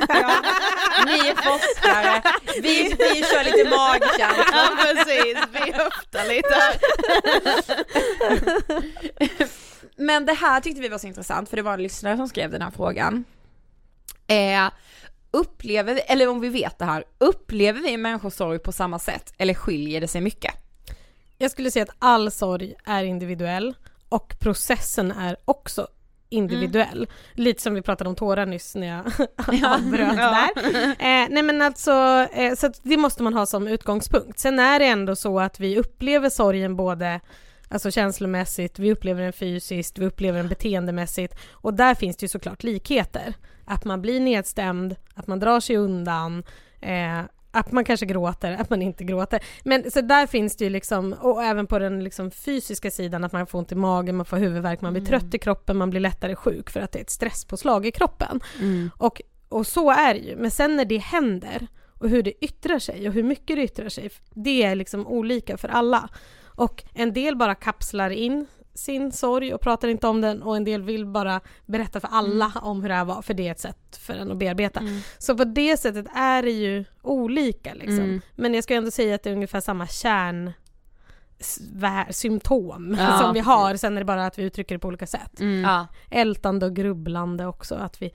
Ni är forskare, vi, vi kör lite magkänsla. ja precis, vi höftar lite här. Men det här tyckte vi var så intressant för det var en lyssnare som skrev den här frågan. Eh, upplever vi, eller om vi vet det här, upplever vi människor sorg på samma sätt eller skiljer det sig mycket? Jag skulle säga att all sorg är individuell och processen är också individuell. Lite som vi pratade om tårar nyss när jag avbröt där. Eh, nej men alltså, eh, så det måste man ha som utgångspunkt. Sen är det ändå så att vi upplever sorgen både Alltså känslomässigt, vi upplever den fysiskt, vi upplever den beteendemässigt och där finns det ju såklart likheter. Att man blir nedstämd, att man drar sig undan, eh, att man kanske gråter, att man inte gråter. Men så där finns det ju liksom, och även på den liksom fysiska sidan att man får ont i magen, man får huvudvärk, man blir trött i kroppen, man blir lättare sjuk för att det är ett stresspåslag i kroppen. Och, och så är det ju. Men sen när det händer och hur det yttrar sig och hur mycket det yttrar sig, det är liksom olika för alla. Och en del bara kapslar in sin sorg och pratar inte om den och en del vill bara berätta för alla om hur det här var för det är ett sätt för en att bearbeta. Så på det sättet är det ju olika liksom. Mm. Men jag ska ändå säga att det är ungefär samma kärn symptom Ja, som vi har, sen är det bara att vi uttrycker det på olika sätt. Mm. Ja. Ältande och grubblande också, att vi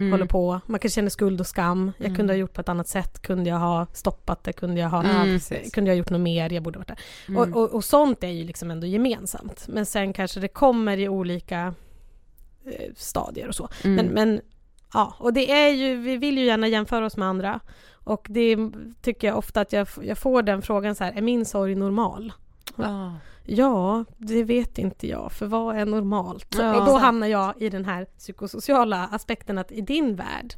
Mm. håller på. Man kan känna skuld och skam. Jag kunde ha gjort på ett annat sätt. Kunde jag ha stoppat det? Kunde jag ha, Mm. kunde jag ha gjort något mer? Jag borde ha varit där. Och, och, och sånt är ju liksom ändå gemensamt. Men sen kanske det kommer i olika eh, stadier och så. Mm. Men, men ja, och det är ju, vi vill ju gärna jämföra oss med andra. Och det tycker jag ofta att jag, jag får den frågan så här, är min sorg normal? Ja. Ja, det vet inte jag, för vad är normalt? Ja. och då hamnar jag i den här psykosociala aspekten att i din värld,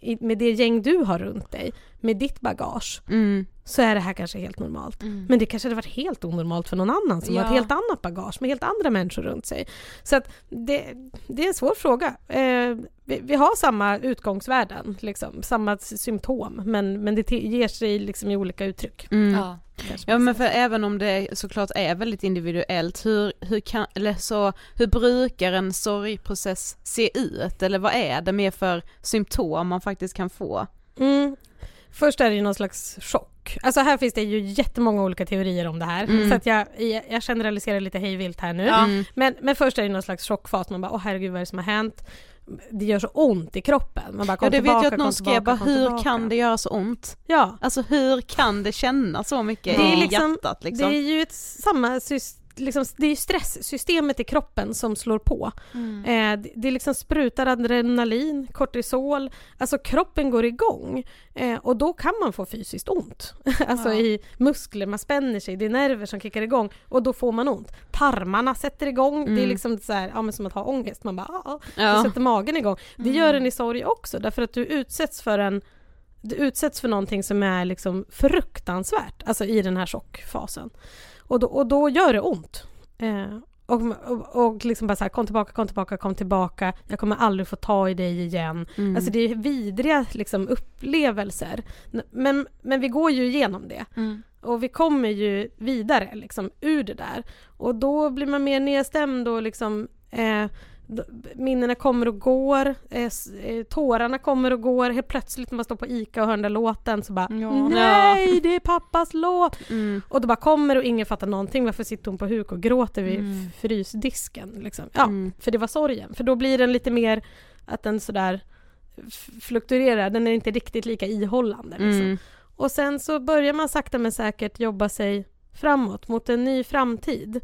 i, med det gäng du har runt dig, med ditt bagage, Mm. så är det här kanske helt normalt. Men det kanske hade varit helt onormalt för någon annan som har Ja. ett helt annat bagage med helt andra människor runt sig. Så att det, det är en svår fråga. Eh, vi, vi har samma utgångsvärden, liksom, samma symptom, men, men det ger sig liksom i olika uttryck. Mm. Ja. Ja men för även om det såklart är väldigt individuellt, hur, hur kan, eller så, hur brukar en sorgprocess se ut? Eller vad är det mer för symptom man faktiskt kan få? Mm. Först är det ju någon slags chock. Alltså här finns det ju jättemånga olika teorier om det här. Mm. Så att jag, jag jag generaliserar lite hejvilt här nu. Mm. Men, men först är det någon slags chockfas. Man bara, åh herregud vad är det som har hänt? Det gör så ont i kroppen. Man bara, kom Ja det tillbaka, vet jag att kom någon skrev tillbaka, bara, hur tillbaka. kan det göra så ont? Ja, Alltså hur kan det kännas så mycket Det är i liksom- hjärtat liksom? det är ju ett, samma sys- liksom, det är ju stresssystemet i kroppen som slår på. Mm. Eh, det, det liksom sprutar adrenalin, kortisol, alltså kroppen går igång. Eh, och då kan man få fysiskt ont. alltså Ja. i muskler, man spänner sig, det är nerver som kickar igång och då får man ont. Tarmarna sätter igång, det är Mm. liksom så här, ja, som att ha ångest, man bara ah, ah, Ja. sätter magen igång. Det gör en i sorg också därför att du utsätts för en du utsätts för någonting som är liksom fruktansvärt, alltså i den här chockfasen. Och då, och då gör det ont. Eh, och, och, och liksom bara så här, kom tillbaka, kom tillbaka, kom tillbaka, jag kommer aldrig få ta i dig igen. Mm. Alltså det är vidriga liksom, upplevelser. Men, men vi går ju igenom det. Mm. Och vi kommer ju vidare liksom, ur det där. Och då blir man mer nedstämd och liksom eh, minnena kommer och går, eh, eh, tårarna kommer och går. Helt plötsligt när man står på ICA och hör den där låten så bara Ja. Nej, det är pappas låt! Mm. Och då bara kommer och ingen fattar någonting. Varför sitter hon på huk och gråter vid Mm. frysdisken? Liksom. Ja, Mm. för det var sorgen. För då blir den lite mer att den sådär fluktuerar. Den är inte riktigt lika ihållande. Liksom. Mm. Och sen så börjar man sakta men säkert jobba sig framåt mot en ny framtid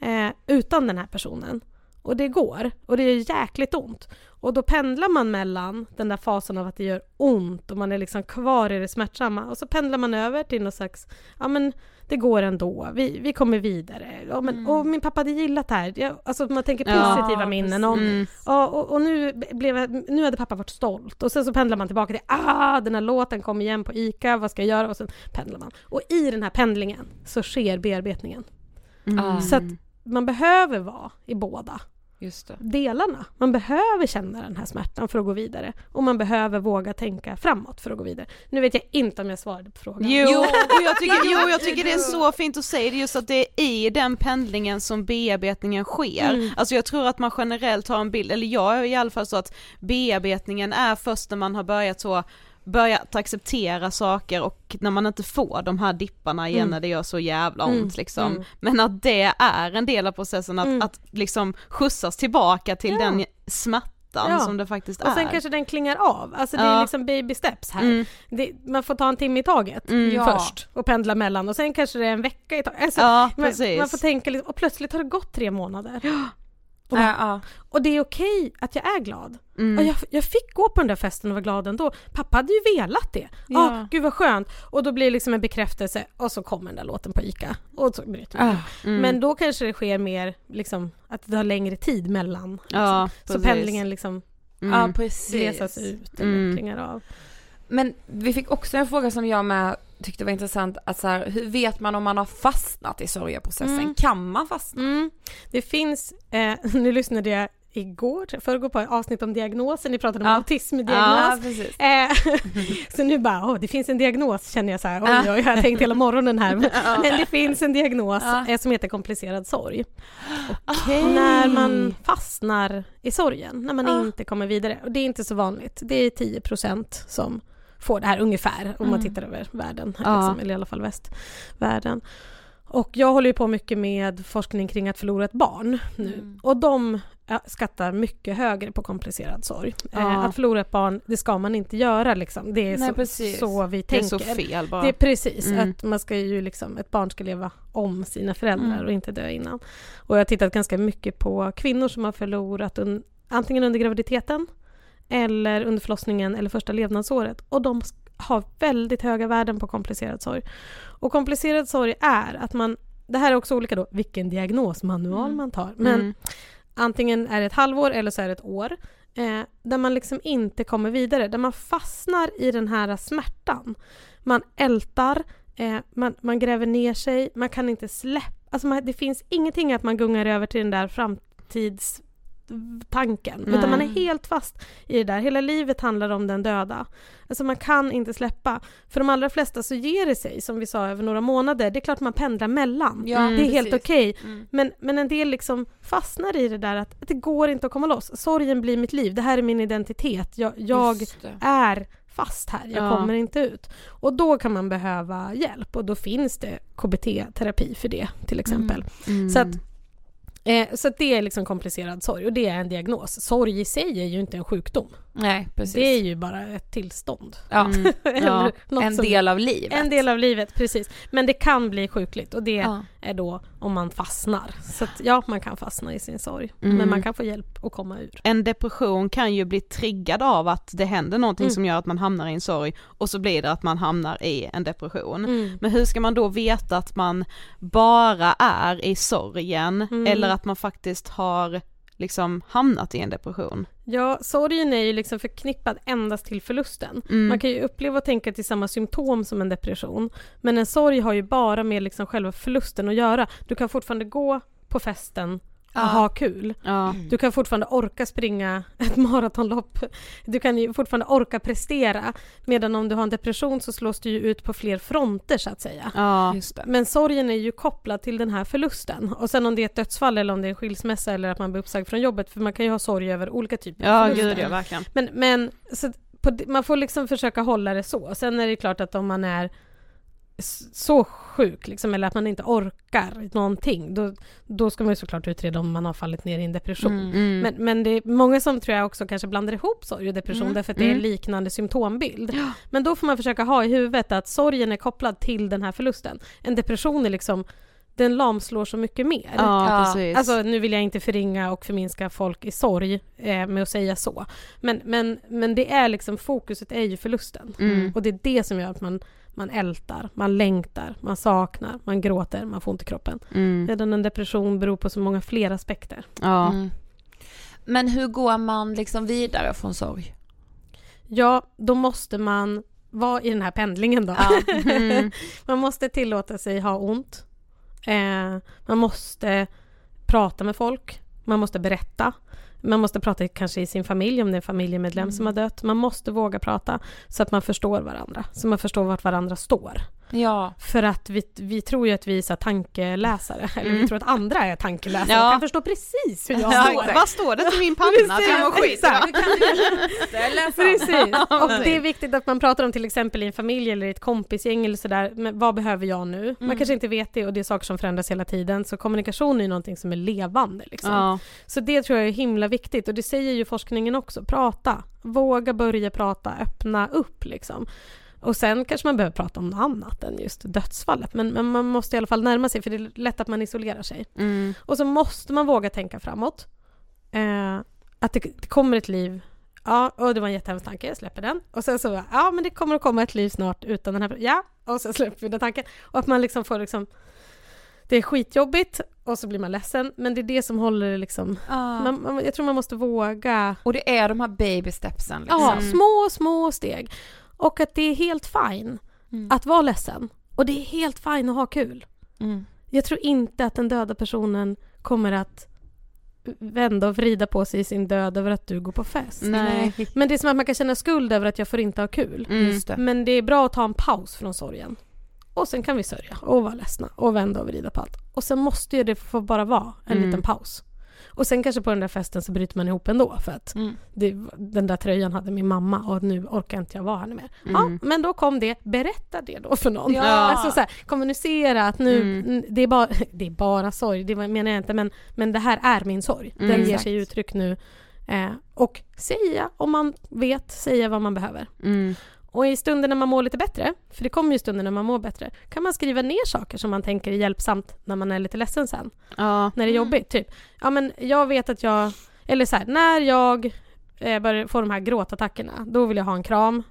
eh, utan den här personen. Och det går. Och det är jäkligt ont. Och då pendlar man mellan den där fasen av att det gör ont och man är liksom kvar i det smärtsamma och så pendlar man över till någon slags, ja men det går ändå, vi, vi kommer vidare. Ja, men, Och min pappa hade gillat det här. Ja, alltså man tänker Ja, positiva minnen om Mm. Ja, och, och nu, blev, jag- nu hade pappa varit stolt och sen så pendlar man tillbaka till ah, den här låten kom igen på ICA, vad ska jag göra? Och sen pendlar man. Och i den här pendlingen så sker bearbetningen. Mm. Så att man behöver vara i båda. Delarna. Man behöver känna den här smärtan för att gå vidare och man behöver våga tänka framåt för att gå vidare. Nu vet jag inte om jag svarade på frågan. Jo, och jag tycker, jo, jag tycker det är så fint att säga det just att det är i den pendlingen som bearbetningen sker. Mm. Alltså jag tror att man generellt har en bild, eller jag är i alla fall så att bearbetningen är först när man har börjat så börjat acceptera saker och när man inte får de här dipparna igen Mm. när det gör så jävla ont Mm, liksom. mm. Men att det är en del av processen att, Mm. att liksom skjutsas tillbaka till Ja. den smärtan Ja. som det faktiskt Och sen är. kanske den klingar av. Alltså det Ja. är liksom baby steps här. Mm. Det, man får ta en timme i taget Mm. Först och pendla mellan och sen kanske det är en vecka i taget. Alltså, man, man får tänka liksom, och plötsligt har det gått tre månader. Och, Ja, ja. och det är okej att jag är glad. Mm. Och jag, jag fick gå på den där festen och vara glad ändå. Pappa hade ju velat det. Ja, Ja. gud vad skönt. Och då blir det liksom en bekräftelse och så kommer den där låten på ICA. Och så bryter. Ah, mm. Men då kanske det sker mer liksom att det har längre tid mellan. Liksom. Ja, så pendlingen liksom Mm. ja precis. glesas ut eller Mm. klingar av. Men vi fick också en fråga som jag med tyckte var intressant, att så här, hur vet man om man har fastnat i sorgeprocessen? Mm. Kan man fastna? Mm. Det finns, eh, nu lyssnade jag igår, förrgår på ett avsnitt om diagnoser, ni pratade om Ja. autismdiagnos. precis. Eh, så nu bara, åh, det finns en diagnos känner jag så här, oj, Ja. oj, jag har tänkt hela morgonen här. Men, Ja. men det finns en diagnos Ja. eh, som heter komplicerad sorg. Okej. När man fastnar i sorgen, när man Ah. inte kommer vidare. Och det är inte så vanligt, det är 10% som får det här ungefär, om man Mm. tittar över världen, Ja. liksom, eller i alla fall västvärlden. Och jag håller ju på mycket med forskning kring att förlora ett barn nu. Mm. Och de skattar mycket högre på komplicerad sorg. Ja. Eh, att förlora ett barn, det ska man inte göra liksom. Det är Nej, så, så vi Det är tänker. så fel bara. Det är precis, Mm. att man ska ju liksom, ett barn ska leva om sina föräldrar Mm. och inte dö innan. Och jag har tittat ganska mycket på kvinnor som har förlorat un, antingen under graviditeten eller under förlossningen eller första levnadsåret. Och de har väldigt höga värden på komplicerad sorg. Och komplicerad sorg är att man, det här är också olika då, vilken diagnosmanual Mm. man tar. Men Mm. antingen är det ett halvår eller så är det ett år. Eh, där man liksom inte kommer vidare, där man fastnar i den här smärtan. Man ältar, eh, man, man gräver ner sig, man kan inte släppa. Alltså man, det finns ingenting att man gungar över till den där framtidstanken. Nej. Utan man är helt fast i det där. Hela livet handlar om den döda. Alltså man kan inte släppa. För de allra flesta så ger det sig, som vi sa, över några månader. Det är klart man pendlar mellan. Ja, det är helt precis. okej. Mm. Men, men en del liksom fastnar i det där att, att det går inte att komma loss. Sorgen blir mitt liv, det här är min identitet. Jag, jag är fast här, jag Ja. kommer inte ut. Och då kan man behöva hjälp och då finns det KBT-terapi för det till exempel. Mm. Så, att, eh, så det är liksom komplicerad sorg och det är en diagnos. Sorg i sig är ju inte en sjukdom. Nej, precis. Det är ju bara ett tillstånd. ja. Eller Ja, en del av livet. en del av livet, precis. Men det kan bli sjukligt och det Ja. Är då om man fastnar. Så att, ja, man kan fastna i sin sorg. Mm. Men man kan få hjälp att komma ur. En depression kan ju bli triggad av att det händer någonting Mm. som gör att man hamnar i en sorg och så blir det att man hamnar i en depression. Mm. Men hur ska man då veta att man bara är i sorgen Mm. eller att man faktiskt har liksom hamnat i en depression? Ja, sorgen är ju liksom förknippad endast till förlusten. Mm. Man kan ju uppleva och tänka till samma symptom som en depression. Men en sorg har ju bara med liksom själva förlusten att göra. Du kan fortfarande gå på festen och Ja. ha kul. Ja. Du kan fortfarande orka springa ett maratonlopp. Du kan ju fortfarande orka prestera. Medan om du har en depression så slås du ju ut på fler fronter så att säga. Ja. Just det. Men sorgen är ju kopplad till den här förlusten. Och sen om det är ett dödsfall eller om det är en skilsmässa eller att man blir uppsagd från jobbet. För man kan ju ha sorg över olika typer av Ja, förluster. gud ja, verkligen. Men, men så på, man får liksom försöka hålla det så. Sen är det klart att om man är så sjuk liksom, eller att man inte orkar någonting då, då ska man ju såklart utreda om man har fallit ner i en depression. Mm. Men, men det är många som tror jag också kanske blandar ihop sorg och depression Mm. därför att det är en Mm. liknande symptombild. Men då får man försöka ha i huvudet att sorgen är kopplad till den här förlusten. En depression är liksom den lamslår så mycket mer. Ja, Ja, precis. Alltså nu vill jag inte förringa och förminska folk i sorg eh, med att säga så. Men, men, men det är liksom fokuset är ju förlusten. Mm. Och det är det som gör att man, man ältar, man längtar, man saknar, man gråter, man får ont i kroppen. Mm. Medan en depression beror på så många fler aspekter. Ja. Mm. Men hur går man liksom vidare från sorg? Ja, då måste man vara i den här pendlingen då. Ja. Mm. man måste tillåta sig ha ont. Eh, man måste prata med folk. Man måste berätta. Man måste prata kanske i sin familj om det är en familjemedlem Mm. som har dött. Man måste våga prata så att man förstår varandra. Så man förstår vart varandra står. Ja. För att vi, vi tror ju att vi är så tankeläsare. Eller vi Mm. tror att andra är tankeläsare. Ja. och kan förstå precis hur jag Ja, står. vad står det till min panna? Att jag mår skit Exakt. Precis. Och det är viktigt att man pratar om till exempel i en familj eller i ett kompisgäng eller sådär, vad behöver jag nu? Man Mm. kanske inte vet det och det är saker som förändras hela tiden, så kommunikation är ju någonting som är levande. Liksom. Ja. Så det tror jag är himla viktigt och det säger ju forskningen också, prata. Våga börja prata, öppna upp liksom. Och sen kanske man behöver prata om något annat än just dödsfallet, men, men man måste i alla fall närma sig för det är lätt att man isolerar sig. Mm. Och så måste man våga tänka framåt. Eh, att det, det kommer ett liv. Ja, och det var en jättehemsk tanke, jag släpper den. Och sen så, ja men det kommer att komma ett liv snart utan den här, ja, och så släpper vi den tanken. Och att man liksom får liksom, det är skitjobbigt och så blir man ledsen, men det är det som håller det liksom, man, man, jag tror man måste våga, Och det är de här baby stepsen liksom. ja, små, små steg. Och att det är helt fine Mm. att vara ledsen. Och det är helt fine att ha kul. Mm. Jag tror inte att den döda personen kommer att vända och vrida på sig i sin död över att du går på fest. Nej. Men det är som att man kan känna skuld över att jag får inte ha kul. Mm. Just det. Men det är bra att ta en paus från sorgen. Och sen kan vi sörja och vara ledsna och vända och vrida på allt. Och sen måste ju det få bara vara en Mm. liten paus. Och sen kanske på den där festen så bryter man ihop ändå för att Mm. det, den där tröjan hade min mamma och nu orkar inte jag vara här mer. Mm. Ja, men då kom det. Berätta det då för någon. Ja. Alltså så här, kommunicera att nu, Mm. det, är bara, det är bara sorg, det menar jag inte, men, men det här är min sorg. Den Mm. ger Exakt. sig uttryck nu. Eh, och säga, om man vet, säga vad man behöver. Mm. Och i stunder när man mår lite bättre, för det kommer ju stunder när man mår bättre, kan man skriva ner saker som man tänker är hjälpsamt när man är lite ledsen sen. Ja. När det är jobbigt, typ. Ja men jag vet att jag, eller så här, när jag eh, börjar få de här gråtattackerna, då vill jag ha en kram.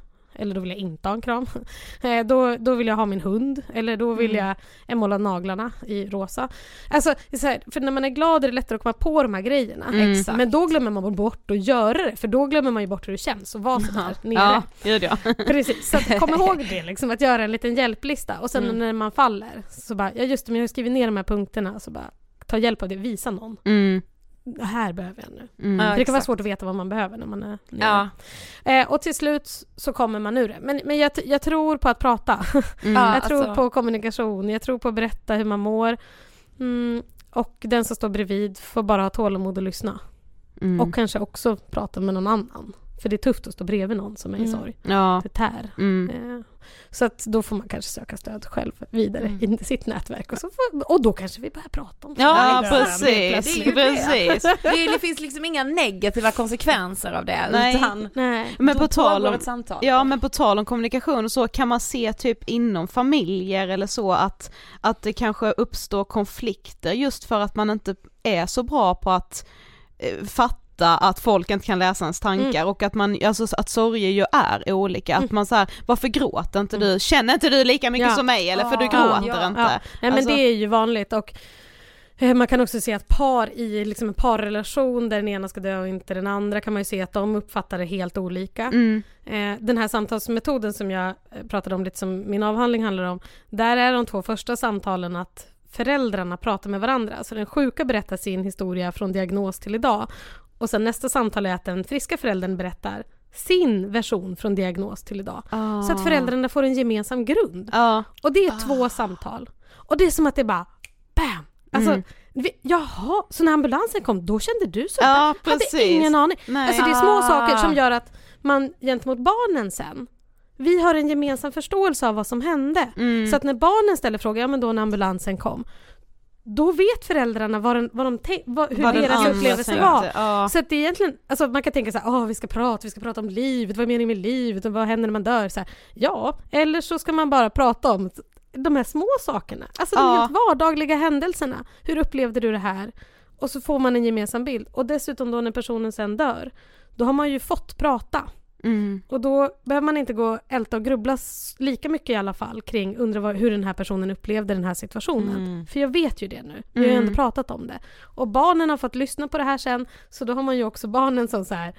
Eller då vill jag inte ha en kram. Eh, då, då vill jag ha min hund. Eller då vill jag eh, måla naglarna i rosa. Alltså, här, för när man är glad är det lättare att komma på de här grejerna. Mm. Men då glömmer man bort att göra det, för då glömmer man ju bort hur det känns att vara sådär nere. Ja, gud ja. Precis, så att, kom ihåg det liksom, att göra en liten hjälplista och sen Mm. när man faller så bara, ja just det, men jag har skrivit ner de här punkterna så bara ta hjälp av det, visa någon. Mm. Det här behöver jag nu. Mm. Ja, det kan vara svårt att veta vad man behöver när man är nere. Ja. Eh, och till slut så kommer man ur det. Men, men jag, jag tror på att prata. Mm. Ja. jag tror alltså- på kommunikation, jag tror på att berätta hur man mår. Mm, och den som står bredvid får bara ha tålamod och lyssna. Mm. Och kanske också prata med någon annan. För det är tufft att stå bredvid någon som är i Mm. sorg. Ja. Det tär. Mm. Eh, Så att då får man kanske söka stöd själv vidare Mm. i sitt nätverk och, så får, och då kanske vi börjar prata om Ja, det. precis. Det det. precis. Det, det finns liksom inga negativa konsekvenser av det Nej. utan Nej. Men på tal om, ett samtal. ja men på tal om kommunikation och så kan man se typ inom familjer eller så att, att det kanske uppstår konflikter just för att man inte är så bra på att eh, fatta att folk inte kan läsa ens tankar och att man, alltså att sorger ju är olika, att man så här, varför gråter inte du, känner inte du lika mycket Ja. som mig eller för du Ja, gråter ja. inte? Ja. Nej men Alltså- det är ju vanligt och eh, man kan också se att par i liksom en parrelation där den ena ska dö och inte den andra kan man ju se att de uppfattar det helt olika. Mm. Eh, den här samtalsmetoden som jag eh, pratade om lite som min avhandling handlar om, där är de två första samtalen att föräldrarna pratar med varandra. Så den sjuka berättar sin historia från diagnos till idag. Och sen nästa samtal är att den friska föräldern berättar sin version från diagnos till idag. Så att föräldrarna får en gemensam grund. Ja. Och det är två samtal. Och det är som att det bara BAM! Alltså, Mm. vi, jaha, så när ambulansen kom, då kände du så? Ja, Hade precis. ingen aning. Nej. Alltså det är små Ah. saker som gör att man gentemot barnen sen, vi har en gemensam förståelse av vad som hände. Mm. Så att när barnen ställer frågor, ja men då när ambulansen kom, då vet föräldrarna vad, den, vad de vad, hur Vad deras upplevelse var. ja. Så att det är egentligen, alltså man kan tänka så här, åh vi ska prata, vi ska prata om livet, vad är meningen med livet och vad händer när man dör? Så här, ja, eller så ska man bara prata om de här små sakerna, alltså de Ja. helt vardagliga händelserna. Hur upplevde du det här? Och så får man en gemensam bild. Och dessutom då när personen sen dör, då har man ju fått prata. Mm. Och då behöver man inte gå och älta och grubbla lika mycket i alla fall kring undra vad, hur den här personen upplevde den här situationen. Mm. För jag vet ju det nu. Vi har ju Mm. ändå pratat om det. Och barnen har fått lyssna på det här sen, så då har man ju också barnen som så här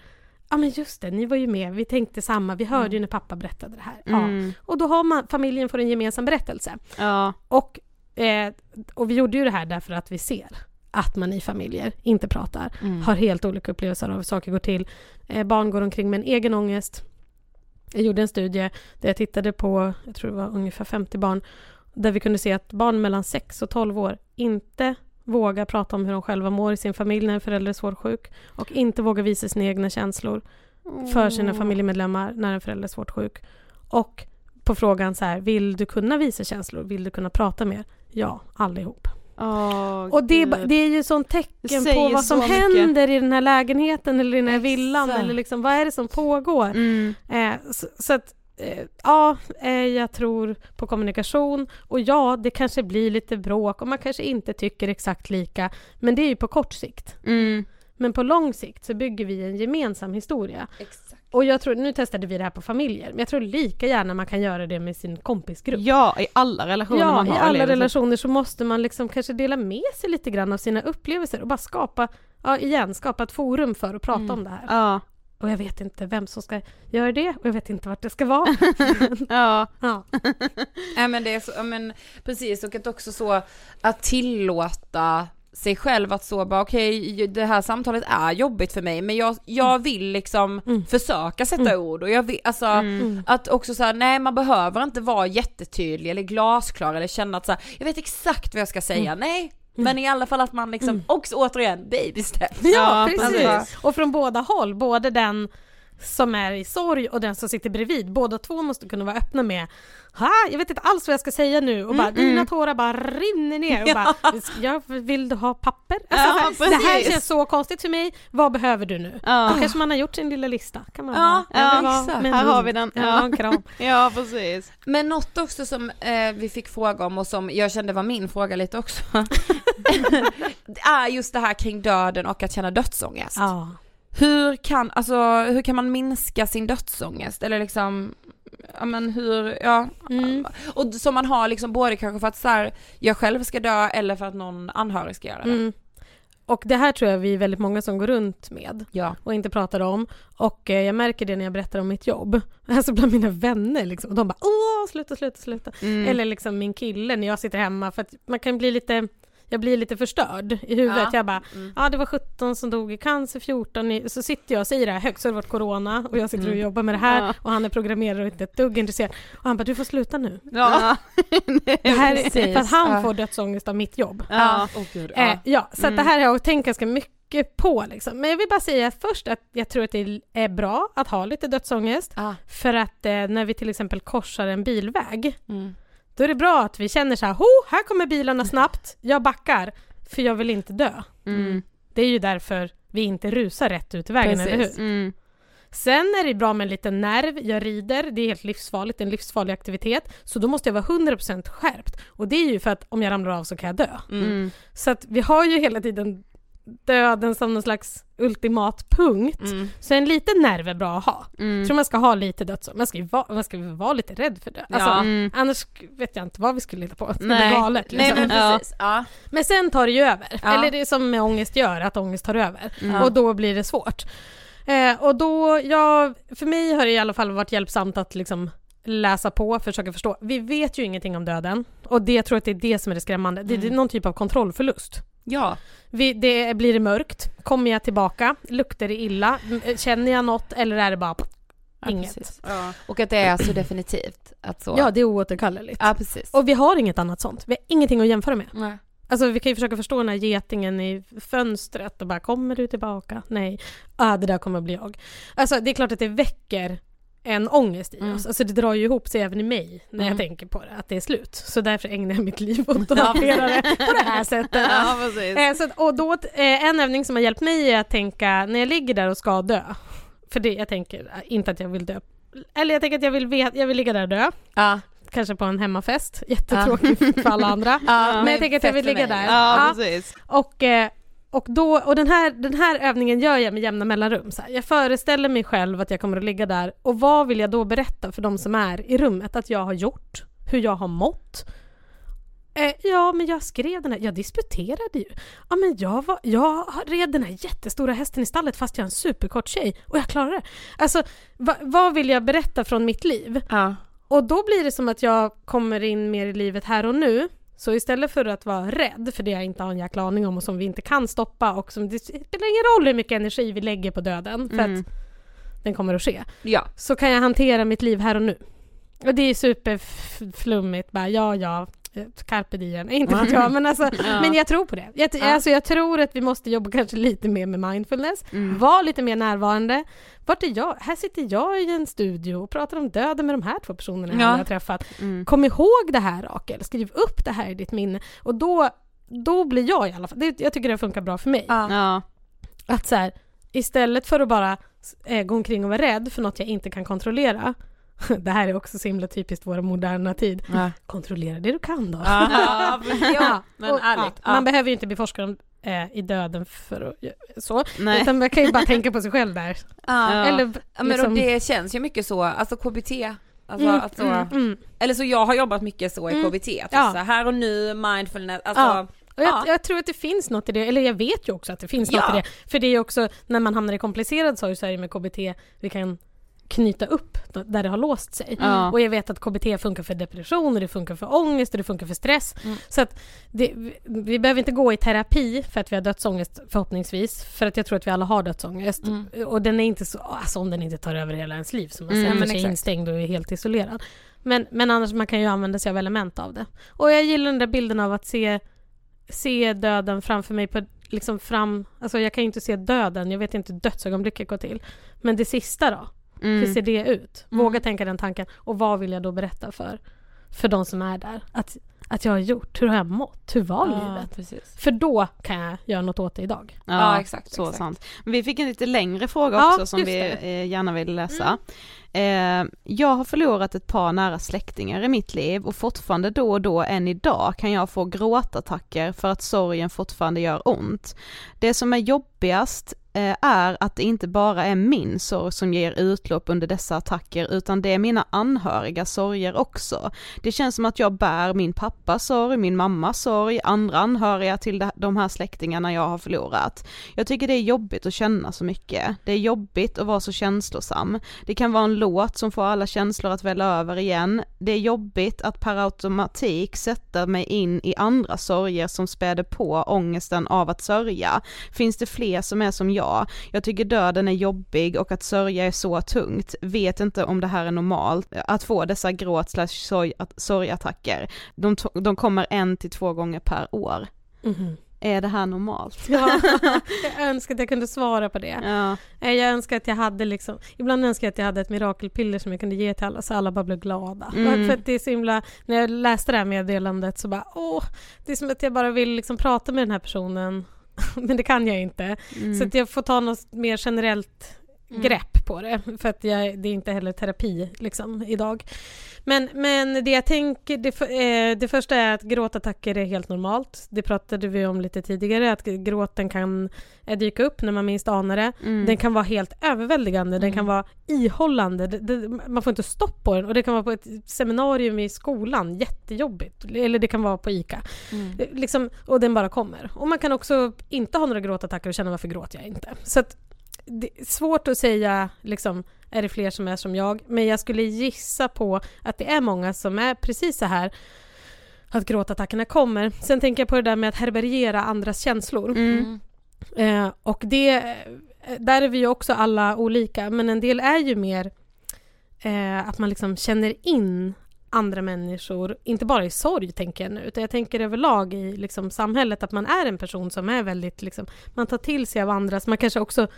Ja men just det, ni var ju med, vi tänkte samma, vi hörde ju när pappa berättade det här. Mm. Ja. Och då har man, familjen får en gemensam berättelse. Ja. Och, eh, och vi gjorde ju det här därför att vi ser att man i familjer inte pratar, Mm. har helt olika upplevelser av hur saker går till. Eh, barn går omkring med en egen ångest. Jag gjorde en studie där jag tittade på, jag tror det var ungefär 50 barn, där vi kunde se att barn mellan 6 och 12 år inte vågar prata om hur de själva mår i sin familj när en förälder är svårt sjuk och inte vågar visa sina egna känslor för sina familjemedlemmar när en förälder är svårt sjuk. Och på frågan så här, vill du kunna visa känslor? Vill du kunna prata mer? Ja, allihop. Åh, Och det det är ju sånt tecken på vad som händer i den här lägenheten eller i den här villan Exakt. eller liksom vad är det som pågår? Mm. Eh, så, så att eh, ja, eh, jag tror på kommunikation och ja, det kanske blir lite bråk och man kanske inte tycker exakt lika, men det är ju på kort sikt. Mm. Men på lång sikt så bygger vi en gemensam historia. Exakt. Och jag tror, nu testade vi det här på familjer, men jag tror lika gärna man kan göra det med sin kompisgrupp. Ja, i alla relationer Ja, man i har alla livet. relationer så måste man liksom kanske dela med sig lite grann av sina upplevelser och bara skapa, ja igen, skapa ett forum för att prata om det här. Ja. Och jag vet inte vem som ska göra det och jag vet inte vart det ska vara. Ja. ja. Ja men det är så, ja, men precis och att också så att tillåta sig själv att så bara okej det här samtalet är jobbigt för mig men jag, jag vill liksom Mm. försöka sätta ord och jag vill, alltså Mm. att också så här, nej man behöver inte vara jättetydlig eller glasklar eller känna att så här, jag vet exakt vad jag ska säga, nej men i alla fall att man liksom också återigen baby steps. Ja, Ja, precis. precis. Och från båda håll, både den som är i sorg och den som sitter bredvid. Båda två måste kunna vara öppna med ha, jag vet inte alls vad jag ska säga nu och bara dina tårar bara rinner ner och bara jag vill du ha papper? Alltså, Ja, det här känns så konstigt för mig, vad behöver du nu? Ja. Då kanske man har gjort sin lilla lista. Kan man Ja, ja, exakt. Här har vi den. Ja, kram. ja, precis. Men något också som eh, vi fick fråga om och som jag kände var min fråga lite också. det är just det här kring döden och att känna dödsångest. Ja. Hur kan, alltså hur kan man minska sin dödsångest? Eller liksom, ja men hur, ja. Mm. Och som man har liksom både kanske för att så här, jag själv ska dö eller för att någon anhörig ska göra det. Mm. Och det här tror jag vi är väldigt många som går runt med Ja. och inte pratar om. Och eh, jag märker det när jag berättar om mitt jobb. Alltså bland mina vänner liksom. Och de bara åh, sluta, sluta, sluta. Mm. Eller liksom min kille när jag sitter hemma för att man kan bli lite jag blir lite förstörd i huvudet. Ja. Jag bara, Mm. ja det var 17 som dog i cancer, 14 i... Så sitter jag och säger det här högt, så har det varit corona och jag sitter och Mm. jobbar med det här Ja. och han är programmerare och inte ett dugg intresserad. Och han bara, du får sluta nu. Ja. Det här är för att han Ja. får dödsångest av mitt jobb. Ja. Åh, gud, Eh, ja, så att det här har jag tänkt ganska mycket mycket på liksom. Men jag vill bara säga först att jag tror att det är bra att ha lite dödsångest. Ah. För att eh, när vi till exempel korsar en bilväg, Mm. Då är det bra att vi känner så här, ho, här kommer bilarna snabbt, jag backar, för jag vill inte dö. Mm. Det är ju därför vi inte rusar rätt ut i vägen, eller hur? Precis. Mm. Sen är det bra med en liten nerv, jag rider, det är helt livsfarligt, en livsfarlig aktivitet. Så då måste jag vara 100% skärpt. Och det är ju för att om jag ramlar av så kan jag dö. Mm. Så att vi har ju hela tiden döden som någon slags ultimat punkt. Mm. Så en liten nerv är bra att ha. Mm. Jag tror man ska ha lite dödsångest. Man ska ju vara, man ska vara lite rädd för det. Alltså, Ja. Mm. Annars vet jag inte vad vi skulle hitta på. Det skulle Nej. bli galet. Nej Liksom. men Ja. precis. Ja. Men sen tar det ju över. Ja. Eller det är som med ångest gör, att ångest tar över. Mm. Och då blir det svårt. Eh, och då, ja, för mig har det i alla fall varit hjälpsamt att liksom läsa på, försöka förstå. Vi vet ju ingenting om döden. Och det jag tror att det är det som är det skrämmande. Det, det är någon typ av kontrollförlust. Ja. Vi, det, blir det mörkt? Kommer jag tillbaka? Luktar det illa? M- Känner jag något? Eller är det bara Ja, inget? precis. Och att det är så definitivt att så. Ja, det är oåterkalleligt. ja precis. Och vi har inget annat sånt. Vi har ingenting att jämföra med. Nej. Alltså vi kan ju försöka förstå den här getingen i fönstret och bara kommer du tillbaka? Nej. Ah, det där kommer att bli jag. Alltså det är klart att det väcker en ångest i Mm. oss. Alltså det drar ju ihop sig även i mig när jag Mm. tänker på det, att det är slut. Så därför ägnar jag mitt liv åt att Ja, hantera det på det här sättet. Ja. Eh, så, och då, eh, en övning som har hjälpt mig är att tänka när jag ligger där och ska dö. För det, jag tänker eh, inte att jag vill dö. Eller jag tänker att jag vill, vet, jag vill ligga där och dö. Ja. Kanske på en hemmafest. Jättetråkigt för alla andra. Ja, Men jag tänker att jag vill ligga där. Ja, Ja. precis. Och, eh, och, då, och den, här, den här övningen gör jag med jämna mellanrum. Så här. Jag föreställer mig själv att jag kommer att ligga där och vad vill jag då berätta för de som är i rummet att jag har gjort? Hur jag har mått? Eh, ja, men jag skrev den här, jag disputerade ju. Ja, men jag, var, jag red den här jättestora hästen i stallet fast jag är en superkort tjej och jag klarade det. Alltså, va, vad vill jag berätta från mitt liv? Ja. Och då blir det som att jag kommer in mer i livet här och nu. Så istället för att vara rädd för det jag inte har en jäkla aning om och som vi inte kan stoppa och som det spelar ingen roll hur mycket energi vi lägger på döden för Mm. att den kommer att ske. Ja. Så kan jag hantera mitt liv här och nu. Och det är superflummigt bara, ja ja, carpe diem, inte vet jag men alltså, men jag tror på det. Jag, Ja. alltså, jag tror att vi måste jobba kanske lite mer med mindfulness, Mm. vara lite mer närvarande. Vart är jag? Här sitter jag i en studio och pratar om döden med de här två personerna Ja. jag har träffat. Mm. Kom ihåg det här Rakel, skriv upp det här i ditt minne. Och då, då blir jag i alla fall, det, jag tycker det funkar bra för mig. Ja. Ja. Att så här, istället för att bara eh, gå omkring och vara rädd för något jag inte kan kontrollera. Det här är också så himla typiskt vår moderna tid. Ja. Kontrollera det du kan då. Ja, Ja, men och, ärligt. ja, Man behöver ju inte bli forskare eh, i döden för att så. Nej. Utan man kan ju bara tänka på sig själv där. Ja. Eller Ja, men liksom- och det känns ju mycket så, alltså KBT, alltså, Mm, att så, mm, mm. eller så jag har jobbat mycket så i Mm. KBT, att Ja. här och nu, mindfulness, alltså, Ja. Och jag, Ja. jag tror att det finns något i det, eller jag vet ju också att det finns Ja. något i det. För det är ju också, när man hamnar i komplicerad sorg så är det med KBT, vi kan knyta upp där det har låst sig. Ja. Och jag vet att KBT funkar för depression, och det funkar för ångest och det funkar för stress. Mm. Så att det, vi, behöver inte gå i terapi för att vi har dödsångest förhoppningsvis. För att jag tror att vi alla har dödsångest. Mm. Och den är inte så, alltså om den inte tar över hela ens liv så man Mm, känner sig exakt. instängd och är helt isolerad. Men, men annars man kan ju använda sig av element av det. Och jag gillar den där bilden av att se, se döden framför mig på liksom fram, alltså jag kan ju inte se döden, jag vet inte hur dödsögonblicket går till. Men det sista då? Hur Mm. ser det ut? Våga tänka den tanken. Och vad vill jag då berätta för, för de som är där? Att, att jag har gjort, hur har jag mått? Hur var livet? precis. För då kan jag göra något åt det idag. Ja, Ja, exakt, Så exakt. sant. Men vi fick en lite längre fråga Ja, också som vi det. Mm. eh, gärna vill läsa. Eh, jag har förlorat ett par nära släktingar i mitt liv och fortfarande då och då än idag kan jag få gråtattacker för att sorgen fortfarande gör ont. Det som är jobbigast Eh, är att det inte bara är min sorg som ger utlopp under dessa attacker utan det är mina anhöriga sorger också. Det känns som att jag bär min pappas sorg, min mammas sorg, andra anhöriga till de- de här släktingarna jag har förlorat. Jag tycker det är jobbigt att känna så mycket. Det är jobbigt att vara så känslosam. Det kan vara en låt som får alla känslor att välla över igen. Det är jobbigt att per automatik sätta mig in i andra sorger som späder på ångesten av att sörja. Finns det fler som är som jag? Jag tycker döden är jobbig och att sörja är så tungt. Vet inte om det här är normalt. Att få dessa gråt slash sorg- sorgattacker. De, de kommer en till två gånger per år. Mhm. är det här normalt? Ja, jag önskar att jag kunde svara på det. Ja. Eh, Jag önskar att jag hade liksom, ibland önskar jag att jag hade ett mirakelpiller som jag kunde ge till alla så alla bara blev glada. Mm. För det är så himla, när jag läste det här meddelandet så bara åh, det är som att jag bara vill liksom prata med den här personen men det kan jag inte. Mm. Så jag får ta något mer generellt Mm. grepp på det för att jag, det är inte heller terapi liksom idag. Men, men det jag tänker, det, eh, det första är att gråtattacker är helt normalt. Det pratade vi om lite tidigare, att gråten kan eh, dyka upp när man minst anar det. Mm. Den kan vara helt överväldigande, den kan vara ihållande, det, det, man får inte stopp på den och det kan vara på ett seminarium i skolan, jättejobbigt. Eller det kan vara på ICA. Eh, Liksom, och den bara kommer. Och man kan också inte ha några gråtattacker och känna varför gråter jag inte. Så att svårt att säga, liksom, är det fler som är som jag? Men jag skulle gissa på att det är många som är precis så här att gråtattackerna kommer. Sen tänker jag på det där med att härbärgera andras känslor. Mm. Eh, och det, där är vi ju också alla olika, men en del är ju mer eh, att man liksom känner in andra människor, inte bara i sorg tänker jag nu, utan jag tänker överlag i liksom, samhället att man är en person som är väldigt, liksom, man tar till sig av andras, man kanske också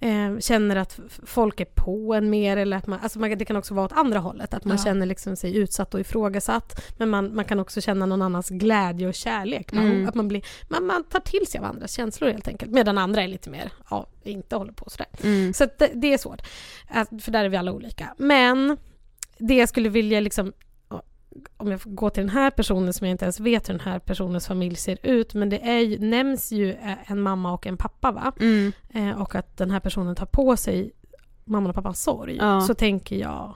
eh, känner att folk är på en mer eller att man, alltså man, det kan också vara åt andra hållet, att man Ja. känner liksom sig utsatt och ifrågasatt, men man, man kan också känna någon annans glädje och kärlek, man, Mm. att man, blir, man, man tar till sig av andras känslor helt enkelt, medan andra är lite mer, ja, inte håller på sådär. Mm. Så det, det är svårt, för där är vi alla olika. Men det jag skulle vilja liksom om jag får gå till den här personen som jag inte ens vet hur den här personens familj ser ut, men det är ju, nämns ju eh, en mamma och en pappa va? Mm. Eh, och att den här personen tar på sig mamman och pappans sorg. Ja. Så tänker jag,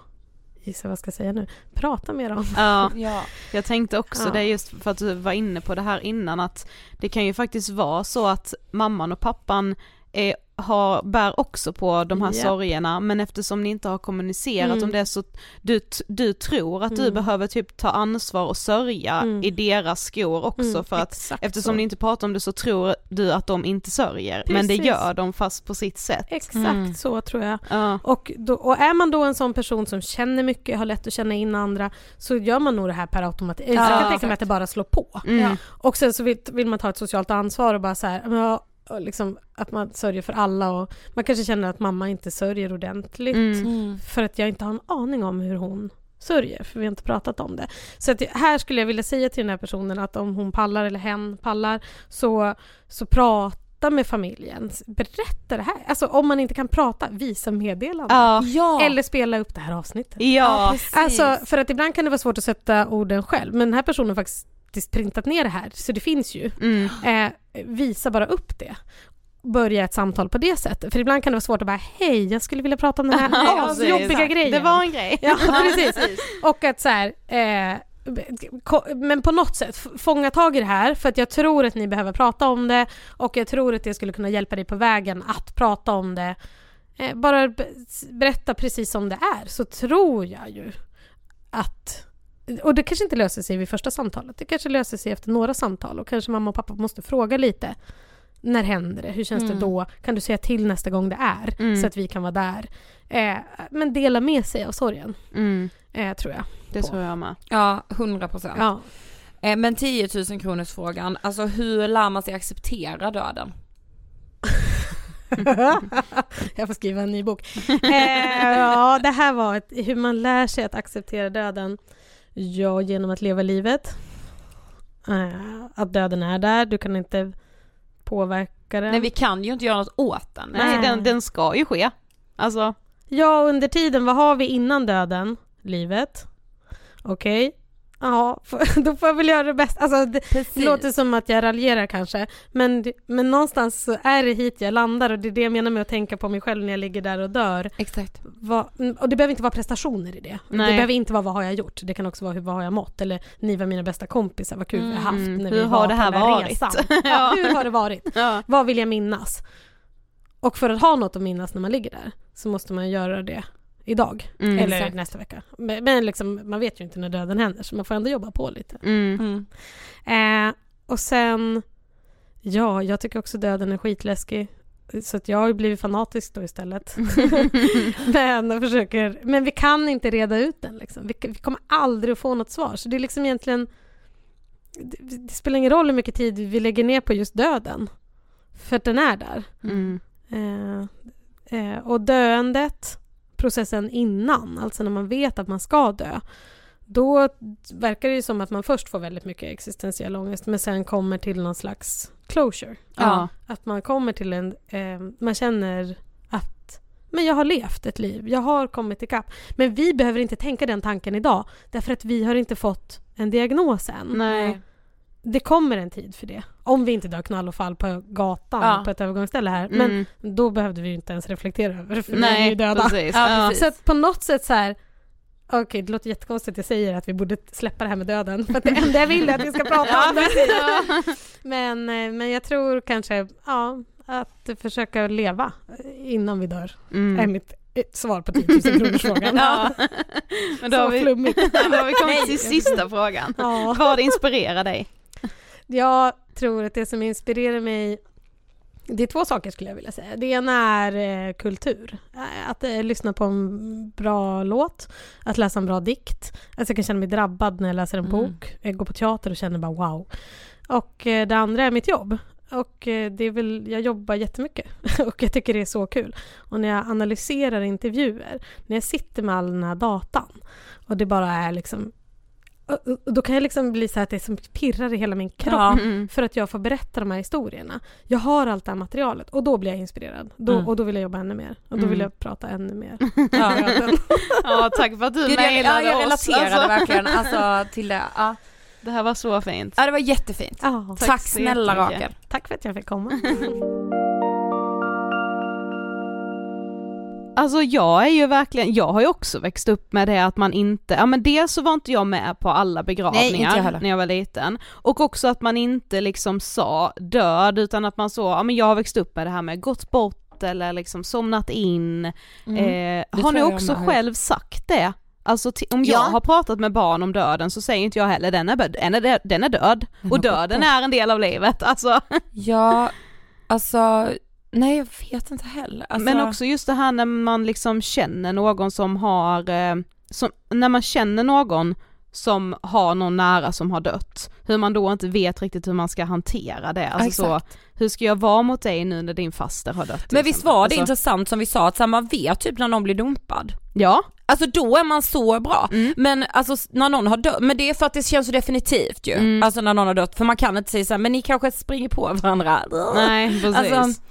gissa vad jag ska säga nu, prata med dem. Ja, Ja. jag tänkte också Ja. det just för att du var inne på det här innan att det kan ju faktiskt vara så att mamman och pappan är, har, bär också på de här Japp. sorgerna men eftersom ni inte har kommunicerat Mm. om det så du, du tror att du Mm. behöver typ ta ansvar och sörja Mm. i deras skor också Mm, för att exakt eftersom så. ni inte pratar om det så tror du att de inte sörjer men det Precis. gör de fast på sitt sätt. Exakt Mm. så tror jag. Ja. Och, då, och är man då en sån person som känner mycket, har lätt att känna in andra, så gör man nog det här per automatik. Ja, jag kan tänka mig exakt. att det bara slår på. Mm. Ja. Och sen så vill, vill man ta ett socialt ansvar och bara så här, och liksom, att man sörjer för alla och man kanske känner att mamma inte sörjer ordentligt Mm. för att jag inte har en aning om hur hon sörjer, för vi har inte pratat om det. Så att här skulle jag vilja säga till den här personen att om hon pallar eller hen pallar så, så prata med familjen. Berätta det här. Alltså om man inte kan prata, visa meddelande. Ja. Ja. Eller spela upp det här avsnittet. Ja. Alltså, för att ibland kan det vara svårt att sätta orden själv, men den här personen har faktiskt printat ner det här, så det finns ju. Mm. Eh, visa bara upp det. Börja ett samtal på det sättet. För ibland kan det vara svårt att bara hej, jag skulle vilja prata om den här asjobbiga grejen. Det var en grej. Ja, precis. Och att så här, eh, men på något sätt fånga tag i det här för att jag tror att ni behöver prata om det och jag tror att det skulle kunna hjälpa dig på vägen att prata om det. Eh, bara berätta precis som det är så tror jag ju att och det kanske inte löser sig vid första samtalet. Det kanske löser sig efter några samtal och kanske mamma och pappa måste fråga lite. När händer det? Hur känns Mm. det då? Kan du säga till nästa gång det är? Mm. Så att vi kan vara där. Eh, men dela med sig av sorgen, Mm. eh, tror jag. Det På. tror jag med. Ja, 100 procent. Ja. Eh, Men 10 000 kronors frågan, alltså hur lär man sig acceptera döden? jag får skriva en ny bok. Eh, ja, det här var ett, hur man lär sig att acceptera döden. Ja, genom att leva livet. Eh, att döden är där, du kan inte påverka den. Nej vi kan ju inte göra något åt den. Nej, Nej. den, den ska ju ske. Alltså, Ja, under tiden, vad har vi innan döden? Livet. Okej. Ja, då får jag väl göra det bästa. Alltså, det, Precis. det låter som att jag raljerar kanske, men, det- men någonstans så är det hit jag landar och det är det jag menar med att tänka på mig själv när jag ligger där och dör. Exakt. Mm, och det behöver inte vara prestationer i det. Nej. Det behöver inte vara vad har jag gjort. Det kan också vara hur, vad har jag mått eller ni var mina bästa kompisar, vad kul vi har haft Mm. när Hur vi har var det på här den där varit? resan. ja, hur har det varit? ja. Vad vill jag minnas? Och för att ha något att minnas när man ligger där så måste man göra det idag. Mm. eller exakt. nästa vecka. Men, men liksom, man vet ju inte när döden händer så man får ändå jobba på lite. Mm. Eh, och sen, ja, jag tycker också döden är skitläskig. Så att jag har ju blivit fanatisk då istället. men, jag försöker, men vi kan inte reda ut den. Liksom. Vi, vi kommer aldrig att få något svar. Så det är liksom egentligen det, det spelar ingen roll hur mycket tid vi lägger ner på just döden. För att den är där. Mm. Eh, eh, och döendet, processen innan, alltså när man vet att man ska dö, då verkar det ju som att man först får väldigt mycket existentiell ångest men sen kommer till någon slags closure. Ja. Att man kommer till en... Eh, man känner att men jag har levt ett liv, jag har kommit ikapp. Men vi behöver inte tänka den tanken idag därför att vi har inte fått en diagnos än. Nej. Det kommer en tid för det. Om vi inte dör knall och fall på gatan Ja. på ett övergångsställe här. Men Mm. då behövde vi ju inte ens reflektera över det för vi är Nej, ju döda. precis. Ja, Ja. precis. Så att på något sätt så här... Okej, det låter jättekonstigt att jag säger att vi borde släppa det här med döden. För att det enda jag vill är att vi ska prata om det. Men, eh, men jag tror kanske, ja, att försöka leva innan vi dör. Mm. Är mitt eh, svar på 10 000 kronors frågan. Ja. Men då Så har vi, flummigt. då har vi kommit till sista frågan. Ja. Vad inspirerar dig? Jag tror att det som inspirerar mig det är två saker skulle jag vilja säga. Det ena är eh, kultur. Eh, Att eh, lyssna på en bra låt, att läsa en bra dikt. Alltså jag kan känna mig drabbad när jag läser en Mm. bok. Jag går på teater och känner bara wow. Och eh, det andra är mitt jobb. Och det är väl, jag jobbar jättemycket och jag tycker det är så kul. Och när jag analyserar intervjuer, när jag sitter med all den här datan och det bara är liksom då kan jag liksom bli så att det som pirrar i hela min kropp Ja. Mm. för att jag får berätta de här historierna. Jag har allt det här materialet och då blir jag inspirerad. Då, Mm. Och då vill jag jobba ännu mer. Och då Mm. vill jag prata ännu mer. Ja. Ja, tack för att du jag, ja, mejlade jag oss. relaterade Alltså, verkligen alltså, till det. Ja. Det här var så fint. ja, det var jättefint. Ja, Tack, Tack snälla. Rakel. tack för att jag fick komma. Alltså jag är ju verkligen, jag har ju också växt upp med det att man inte, ja men dels så var inte jag med på alla Nej, begravningar jag heller. när jag var liten. Och också att man inte liksom sa död utan att man så, ja men jag har växt upp med det här med gått bort eller liksom somnat in. Eh, har ni jag också själv sagt det? Alltså om jag Ja. har pratat med barn om döden så säger inte jag heller den är, den är, den är död. Och döden är en del av livet. Alltså. Ja, alltså, nej jag vet inte heller. Alltså, Men också just det här när man liksom känner någon som har, eh, som, när man känner någon som har någon nära som har dött, hur man då inte vet riktigt hur man ska hantera det. Alltså så, Exakt. hur ska jag vara mot dig nu när din faster har dött? Men visst var det alltså, intressant som vi sa att så man vet typ när någon blir dumpad. Ja, Alltså då är man så bra. Mm. Men alltså när någon har dött, men det är för att det känns så definitivt ju. Mm. Alltså när någon har dött, för man kan inte säga så här, men ni kanske springer på varandra. nej precis. Alltså,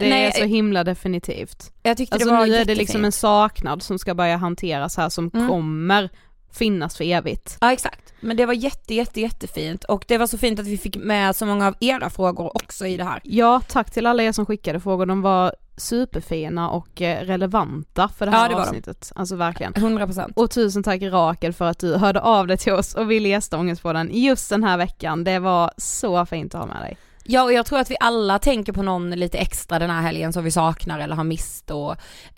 det nej, är så himla definitivt. jag tyckte Alltså det var nu är det liksom en saknad som ska börja hanteras här som Mm. kommer finnas för evigt. Ja exakt, men det var jätte jätte jättefint och det var så fint att vi fick med så många av era frågor också i det här. Ja, tack till alla er som skickade frågor, de var superfina och eh, relevanta för det här Ja, det var de. avsnittet. Alltså verkligen. 100%. Och tusen tack Rakel för att du hörde av dig till oss och ville gästa Ångestpodden just den här veckan. Det var så fint att ha med dig. Ja och jag tror att vi alla tänker på någon lite extra den här helgen som vi saknar eller har mist och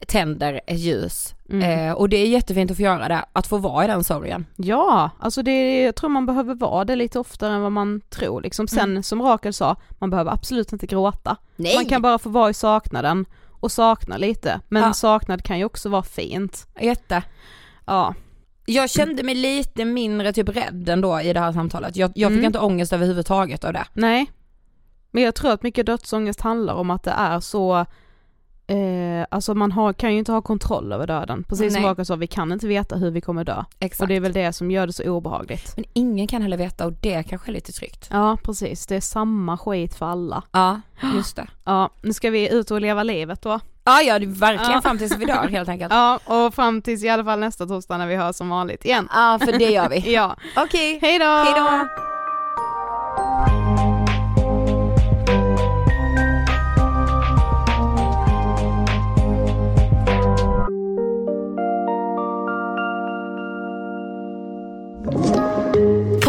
tänder ett ljus. Mm. Eh, och det är jättefint att få göra det, att få vara i den sorgen. Ja, alltså det, jag tror man behöver vara det lite oftare än vad man tror liksom. Sen Mm. som Rakel sa, man behöver absolut inte gråta. Nej! Man kan bara få vara i saknaden och sakna lite. Men Ja. saknad kan ju också vara fint. Jätte. Ja, Jag kände mig lite mindre typ rädd ändå i det här samtalet. Jag, jag fick Mm. inte ångest överhuvudtaget av det. nej. Men jag tror att mycket dödsångest handlar om att det är så Eh, alltså man har, kan ju inte ha kontroll över döden. Precis som Nej. Rakel sa, vi kan inte veta hur vi kommer dö. Exakt. Och det är väl det som gör det så obehagligt. Men ingen kan heller veta och det kanske är lite tryggt. Ja precis, det är samma skit för alla. Ja, just det. Ja, nu ska vi ut och leva livet då. Ja, ja, det är verkligen Ja. fram tills vi dör helt enkelt. Ja, och fram tills i alla fall nästa torsdag när vi hörs som vanligt igen. Ja, för det gör vi. Ja, Okej, hej då! hej